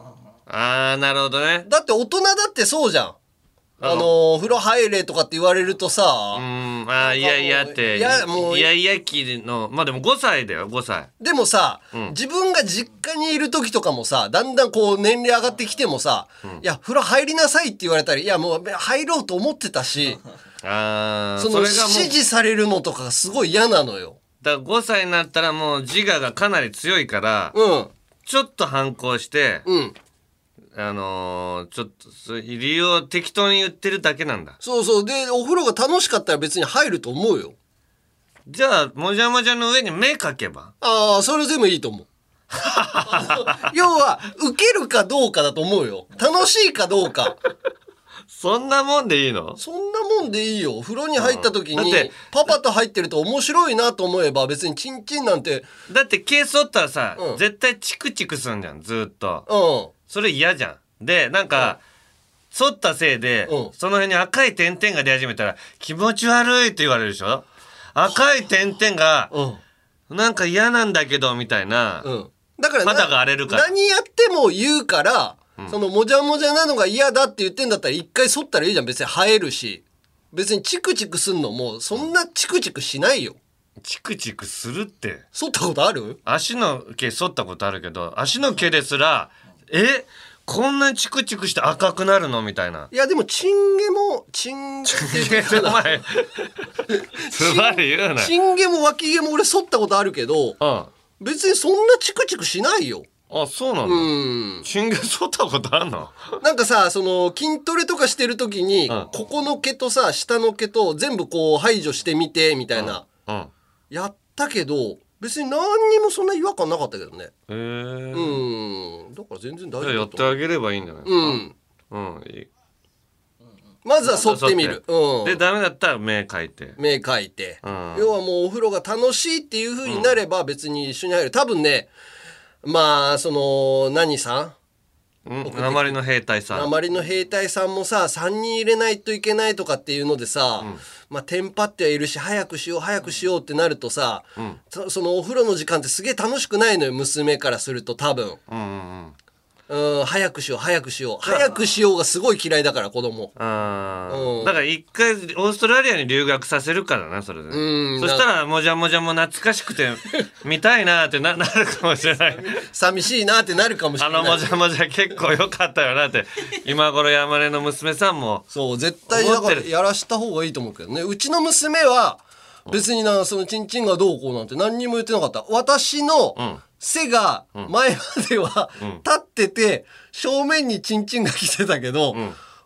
S1: あーなるほどね。
S2: だって大人だってそうじゃんあの風呂入れとかって言われるとさ、
S1: うんあーいやいやって
S2: いやもう
S1: いやいや期のまあでも5歳だよ5歳
S2: でもさ、
S1: うん。
S2: 自分が実家にいる時とかもさだんだんこう年齢上がってきてもさ「いや風呂入りなさい」って言われたり「いやもう入ろうと思ってたし
S1: ああ
S2: その指示されるのとかがすごい嫌なのよ。
S1: だから5歳になったらもう自我がかなり強いから、
S2: うん。
S1: ちょっと反抗して、
S2: うん
S1: あのーちょっと理由を適当に言ってるだけなんだ
S2: そうそうでお風呂が楽しかったら別に入ると思うよ。
S1: じゃあもじゃもじゃの上に目かけば？
S2: ああそれでもいいと思う。[laughs] 要は受けるかどうかだと思うよ。楽しいかどうか。
S1: そんなもんでいいの？
S2: そんなもんでいいよ。風呂に入った時にパパと入ってると面白いなと思えば別にチンチンなんて
S1: だって毛剃ったらさ、
S2: うん
S1: 絶対チクチクすんじゃんずーっと
S2: うん
S1: それ嫌じゃん。でなんか反ったせいで
S2: うん。
S1: その辺に赤い点々が出始めたら気持ち悪いって言われるでしょ？赤い点々が
S2: うん。
S1: なんか嫌なんだけどみたいな。
S2: うん。だからな
S1: 肌が荒れるから。
S2: 何やっても言うから、そのもじゃもじゃなのが嫌だって言ってんだったら一回剃ったらいいじゃん。別に生えるし。別にチクチクすんのもそんなチクチクしないよ。
S1: チクチクするって。
S2: 剃ったことある？
S1: 足の毛剃ったことあるけど足の毛ですらえこんなにチクチクして赤くなるのみたいな。い
S2: やでもチンゲもチンゲって
S1: お前。ズバリ言うな。
S2: チンゲも脇毛も俺剃ったことあるけど
S1: うん。
S2: 別にそんなチクチクしないよ。
S1: あそうな
S2: う
S1: の
S2: ん。
S1: チンゲ剃ったことあんの？
S2: なんかさその筋トレとかしてる時に、
S1: うん。
S2: ここの毛とさ下の毛と全部こう排除してみてみたいな、
S1: うん。
S2: やったけど別に何にもそんな違和感なかったけどね。
S1: へえ
S2: うん。だから全然大丈夫だと思う。
S1: ってあげればいいんじゃない
S2: うん。
S1: うんいい。
S2: まずは剃ってみる。うん。
S1: でダメだったら目描いて。
S2: 目描いて、
S1: うん。
S2: 要はもうお風呂が楽しいっていう風になれば別に一緒に入る。多分ねまあその何さん？
S1: うん。鉛の兵隊さん。
S2: 鉛の兵隊さんもさ3人入れないといけないとかっていうのでさ、まあテンパってはいるし早くしよう早くしようってなるとさ、そそのお風呂の時間ってすげえ楽しくないのよ娘からすると多分。
S1: うんうんうん
S2: うん早くしよう早くしよう。早くしようがすごい嫌いだから子供。
S1: あ
S2: うん。
S1: ーだから一回オーストラリアに留学させるからなそれで。
S2: うん。
S1: そしたらもじゃもじゃも懐かしくて [laughs] 見たいなってななるかもしれない。
S2: 寂しいなってなるかもし
S1: あ
S2: れない。
S1: のもじゃもじゃ結構良かったよなって今頃山根の娘さんも
S2: そう絶対だから
S1: 思ってる。
S2: やらした方がいいと思うけどね。うちの娘は別になそのチンチンがどうこうなんて何にも言ってなかった。私の
S1: ん
S2: 背が前までは立ってて正面にチンチンが来てたけど、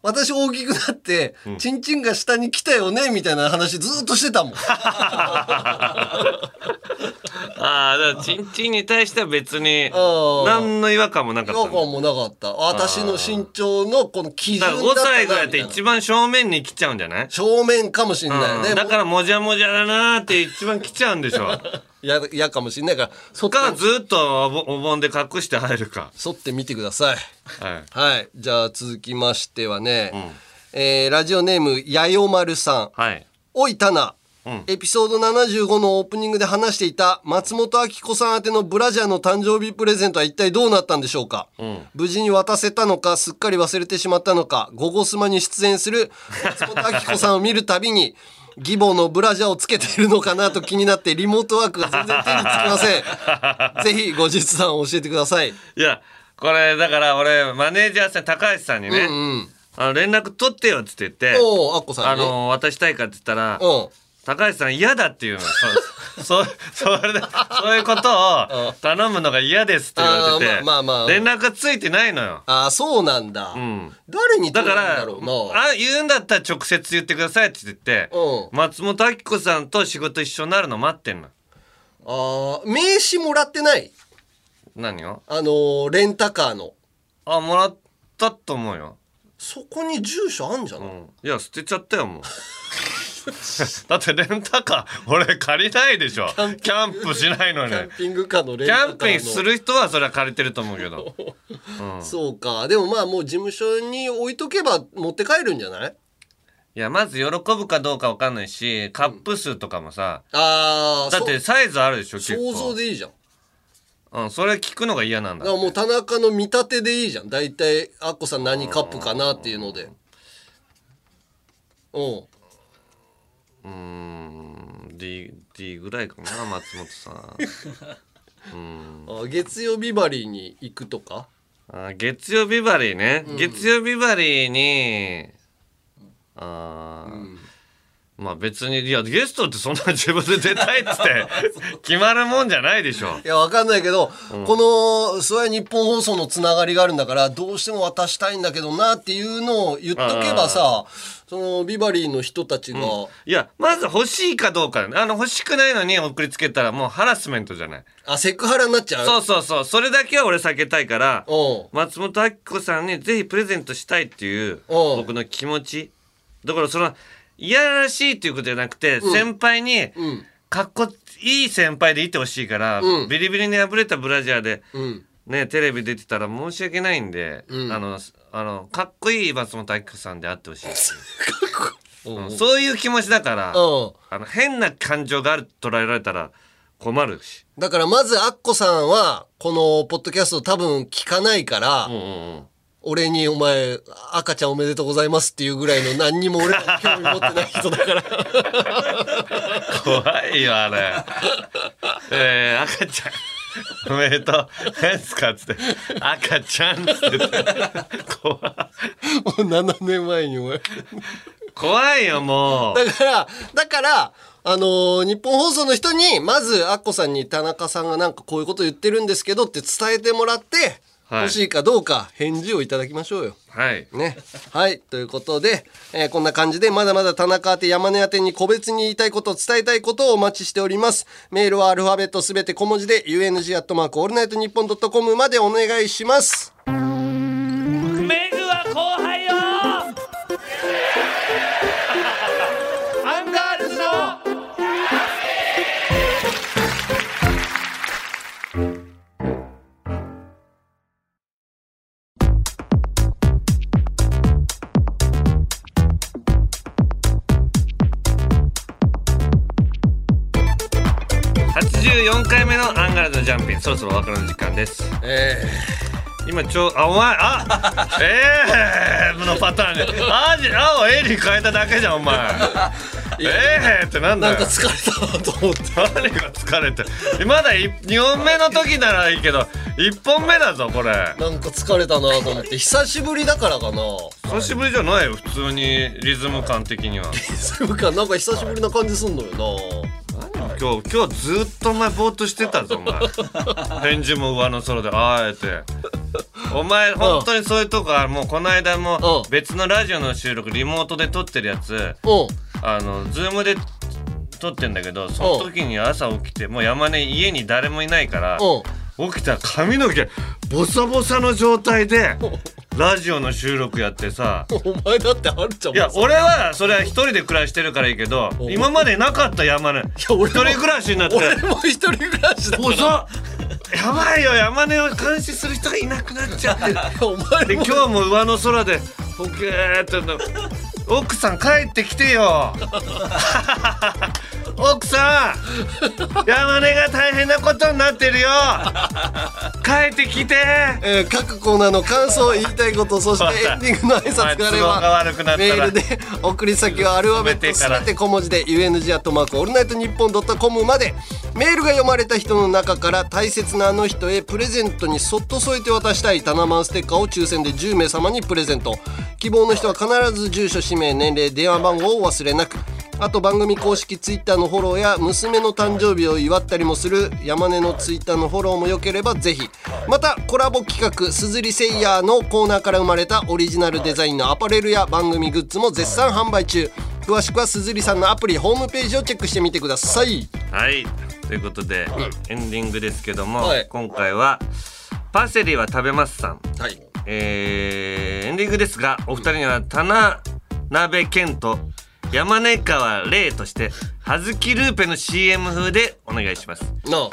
S2: 私大きくなって、チンチンが下に来たよねみたいな話ずっとしてたもん。[laughs]
S1: ああだからチンチンに対しては別に
S2: うん
S1: 何の違和感もなか
S2: 違
S1: ったの
S2: 和感もなかった。私の身長のこの基準
S1: だから5
S2: だったな。
S1: 歳ぐらいって一番正面に来ちゃうんじゃない？
S2: 正面かもしんないよね、
S1: うん。だからもじゃもじゃだなーって一番来ちゃうんでしょ
S2: や嫌かもしんないからそっ
S1: か
S2: か
S1: ずっとお盆で隠して入るか。
S2: 剃ってみてください。
S1: はい。
S2: はい。じゃあ続きましてはね、えーラジオネームやよまるさん。
S1: はい。
S2: おいたな。
S1: うん。
S2: エピソード75のオープニングで話していた松本明子さん宛てのブラジャーの誕生日プレゼントは一体どうなったんでしょうか、
S1: ん。
S2: 無事に渡せたのかすっかり忘れてしまったのか「ゴゴスマ」に出演する松本明子さんを見るたびに義母のブラジャーをつけているのかなと気になってリモートワークが全然手につきません。[laughs] ぜひ後日談を教えてください。
S1: いやこれだから俺マネージャーさん高橋さんにね、
S2: うんうん。
S1: あの連絡取ってよっつって言ってあ
S2: んね。
S1: の渡したいかって言ったら
S2: う。ん
S1: 高橋さん嫌だっていうのそうそれでそういうことを頼むのが嫌ですって言われてて、
S2: まあまあまあ。
S1: 連絡がついてないのよ。
S2: ああそうなんだ、
S1: ん。
S2: 誰に
S1: だからあ言うんだったら直接言ってくださいって言って、
S2: うん。
S1: 松本明子さんと仕事一緒になるの待ってんの。
S2: あー名刺もらってない？
S1: 何を？
S2: あのーレンタカーの。
S1: あもらったと思うよ。
S2: そこに住所あんじゃない、
S1: うん、いや捨てちゃったよもう。[laughs] だってレンタカー俺借りないでしょ。キャンプしないのに。
S2: キャンピングカーのレ
S1: キ
S2: ンタカーの。
S1: ャンプにする人はそれは借りてると思うけど。[laughs]
S2: そうか。でもまあもう事務所に置いとけば持って帰るんじゃない？
S1: いやまず喜ぶかどうかわかんないしカップ数とかもさ、
S2: ああ
S1: だってサイズあるでしょ結構。
S2: 想像でいいじゃん
S1: うん、それ聞くのが嫌なんだ
S2: だからもう田中の見立てでいいじゃん。大体アッコさん何カップかなっていうので。うん。
S1: うーん。D, D ぐらいかな松本さん。[laughs]
S2: あ月曜日バリーに行くとか？
S1: あ月曜日バリーね、月曜日バリーにあー、まあ別にいやゲストってそんな [laughs] 自分で出たいっつって決まるもんじゃないでしょ。
S2: いやわかんないけど、この「諏訪日本放送」のつながりがあるんだからどうしても渡したいんだけどなっていうのを言っとけばさそのビバリーの人たちが、
S1: いやまず欲しいかどうかあの欲しくないのに送りつけたらもうハラスメントじゃない。
S2: あセクハラになっちゃう？
S1: そうそうそう。それだけは俺避けたいから
S2: う。ん
S1: 松本明子さんにぜひプレゼントしたいっていう
S2: う。ん
S1: 僕の気持ち。だからそのいやらしいっていうことじゃなくて、先輩に
S2: うん。
S1: かっこいい先輩でいてほしいから、
S2: うん。
S1: ビリビリに破れたブラジャーで
S2: うん。
S1: ねテレビ出てたら申し訳ないんで、
S2: うん。
S1: あのあのかっこいい松本明子さんであってほしいそういう気持ちだから、
S2: うん。
S1: あの変な感情があると捉えられたら困るし、
S2: だからまずアッコさんはこのポッドキャスト多分聞かないから、
S1: うんうんうん
S2: 俺にお前赤ちゃんおめでとうございますっていうぐらいの何にも俺は興味持ってない人だから。
S1: 怖いよあれ。えー、赤ちゃんおめでとう。何すかっつって。赤ちゃんっつって。言って怖い。
S2: もう7年前にお前。
S1: 怖いよもう。
S2: だからだからあのー日本放送の人にまずアッコさんに田中さんがなんかこういうこと言ってるんですけどって伝えてもらって、
S1: はい
S2: 欲しいかどうか返事をいただきましょうよ。
S1: はい
S2: ね。はい。ということで、えーこんな感じで、まだまだ田中宛て山根宛てに個別に言いたいこと、伝えたいことをお待ちしております。メールはアルファベットすべて小文字で、UNG アットマークオールナイトニッポンドットコムまでお願いします。
S1: 84回目のアンガールズのジャンピン。そろそろお別れの時間です。
S2: え
S1: 今ちょあお前あえ [laughs] えー、のパターンであじあを A に変えただけじゃんお前。[laughs] ええー、ってなん
S2: ー、
S1: だよ。
S2: なんか疲れたなと思って。
S1: 何が疲れてまだ2本目の時ならいいけど1本目だぞこれ。
S2: なんか疲れたなと思って、久しぶりだからかな。
S1: 久しぶりじゃないよ普通にリズム感的には。
S2: そうか、なんか久しぶりな感じすんのよ
S1: 今日今日ずっとお前ぼーっとしてたぞお前。[laughs] 返事も上の空であえて。お前本当にそういうとこあるもうこの間も
S2: うん。
S1: 別のラジオの収録リモートで撮ってるやつ。あのズームで撮ってんだけどその時に朝起きてもう山根家に誰もいないから
S2: うん。
S1: 起きたら髪の毛ボサボサの状態で [laughs] ラジオの収録やってさ。
S2: お前だってあるじゃん。
S1: いや俺はそれは一人で暮らしてるからいいけど今までなかった山根。一人暮らしになって。
S2: 俺も一人暮らしだ
S1: ボサやばいよ山根を監視する人がいなくなっちゃって。[laughs]
S2: お前も。
S1: で今日も上の空でポケーっての奥さん帰ってきてよ [laughs] 奥さん。山根が大変なことになってるよ。帰ってきて。
S2: えー各コーナーの感想言いたいことそして [laughs] エンディングの挨拶があればメールで送り先はアルファベットすべて小文字で UNG アットマークオールナイトニッポンドットコムまで。メールが読まれた人の中から大切なあの人へプレゼントにそっと添えて渡したいタナマンステッカーを抽選で10名様にプレゼント。希望の人は必ず住所氏名年齢電話番号をお忘れなくあと番組公式ツイッターのフォローや娘の誕生日を祝ったりもする山根のツイッターのフォローもよければぜひ。またコラボ企画すずりセイヤーのコーナーから生まれたオリジナルデザインのアパレルや番組グッズも絶賛販売中。詳しくはすずりさんのアプリホームページをチェックしてみてください。
S1: はい。ということで、エンディングですけども、
S2: はい。
S1: 今回は「パセリは食べます」さん。
S2: はい。
S1: えーエンディングですがお二人には棚鍋健と山根川玲として葉月ルーペの CM 風でお願いします。
S2: なあ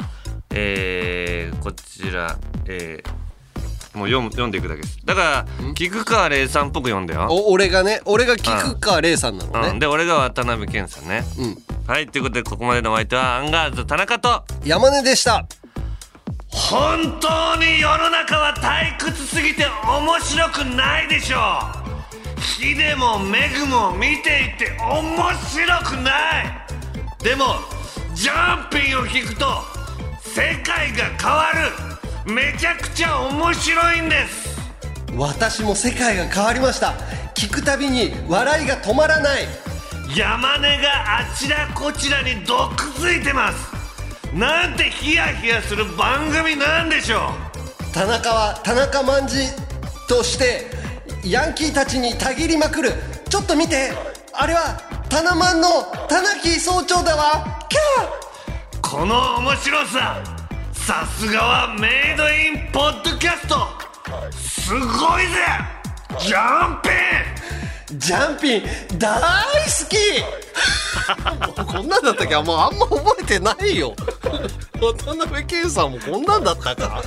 S1: えーこちらえーもう読む読んでいくだけです。だから菊川玲さんっぽく読んだよ、
S2: お俺がね？俺が菊川玲さんなの
S1: うん、
S2: ね
S1: で俺が渡辺謙さんね。
S2: うん。
S1: はいということでここまでのお相手はアンガールズ田中と
S2: 山根でした。
S1: 本当に世の中は退屈すぎて面白くないでしょう火でもメグも見ていて面白くない。でもジャンピンを聞くと世界が変わる。めちゃくちゃ面白いんです。
S2: 私も世界が変わりました。聞くたびに笑いが止まらない。
S1: 山根があちらこちらに毒づいてます。なんてヒヤヒヤする番組なんでしょう。
S2: 田中は田中万次としてヤンキーたちにたぎりまくる。ちょっと見て。あれはタナマンの田中総長だわ。キャー。
S1: この面白ささすがはメイドインポッドキャスト。すごいぜ。ジャンピン。
S2: ジャンピン大好き。もうこんなんだったっけ？もうあんま覚えてないよ。渡辺謙さんもこんなんだったか？
S9: はい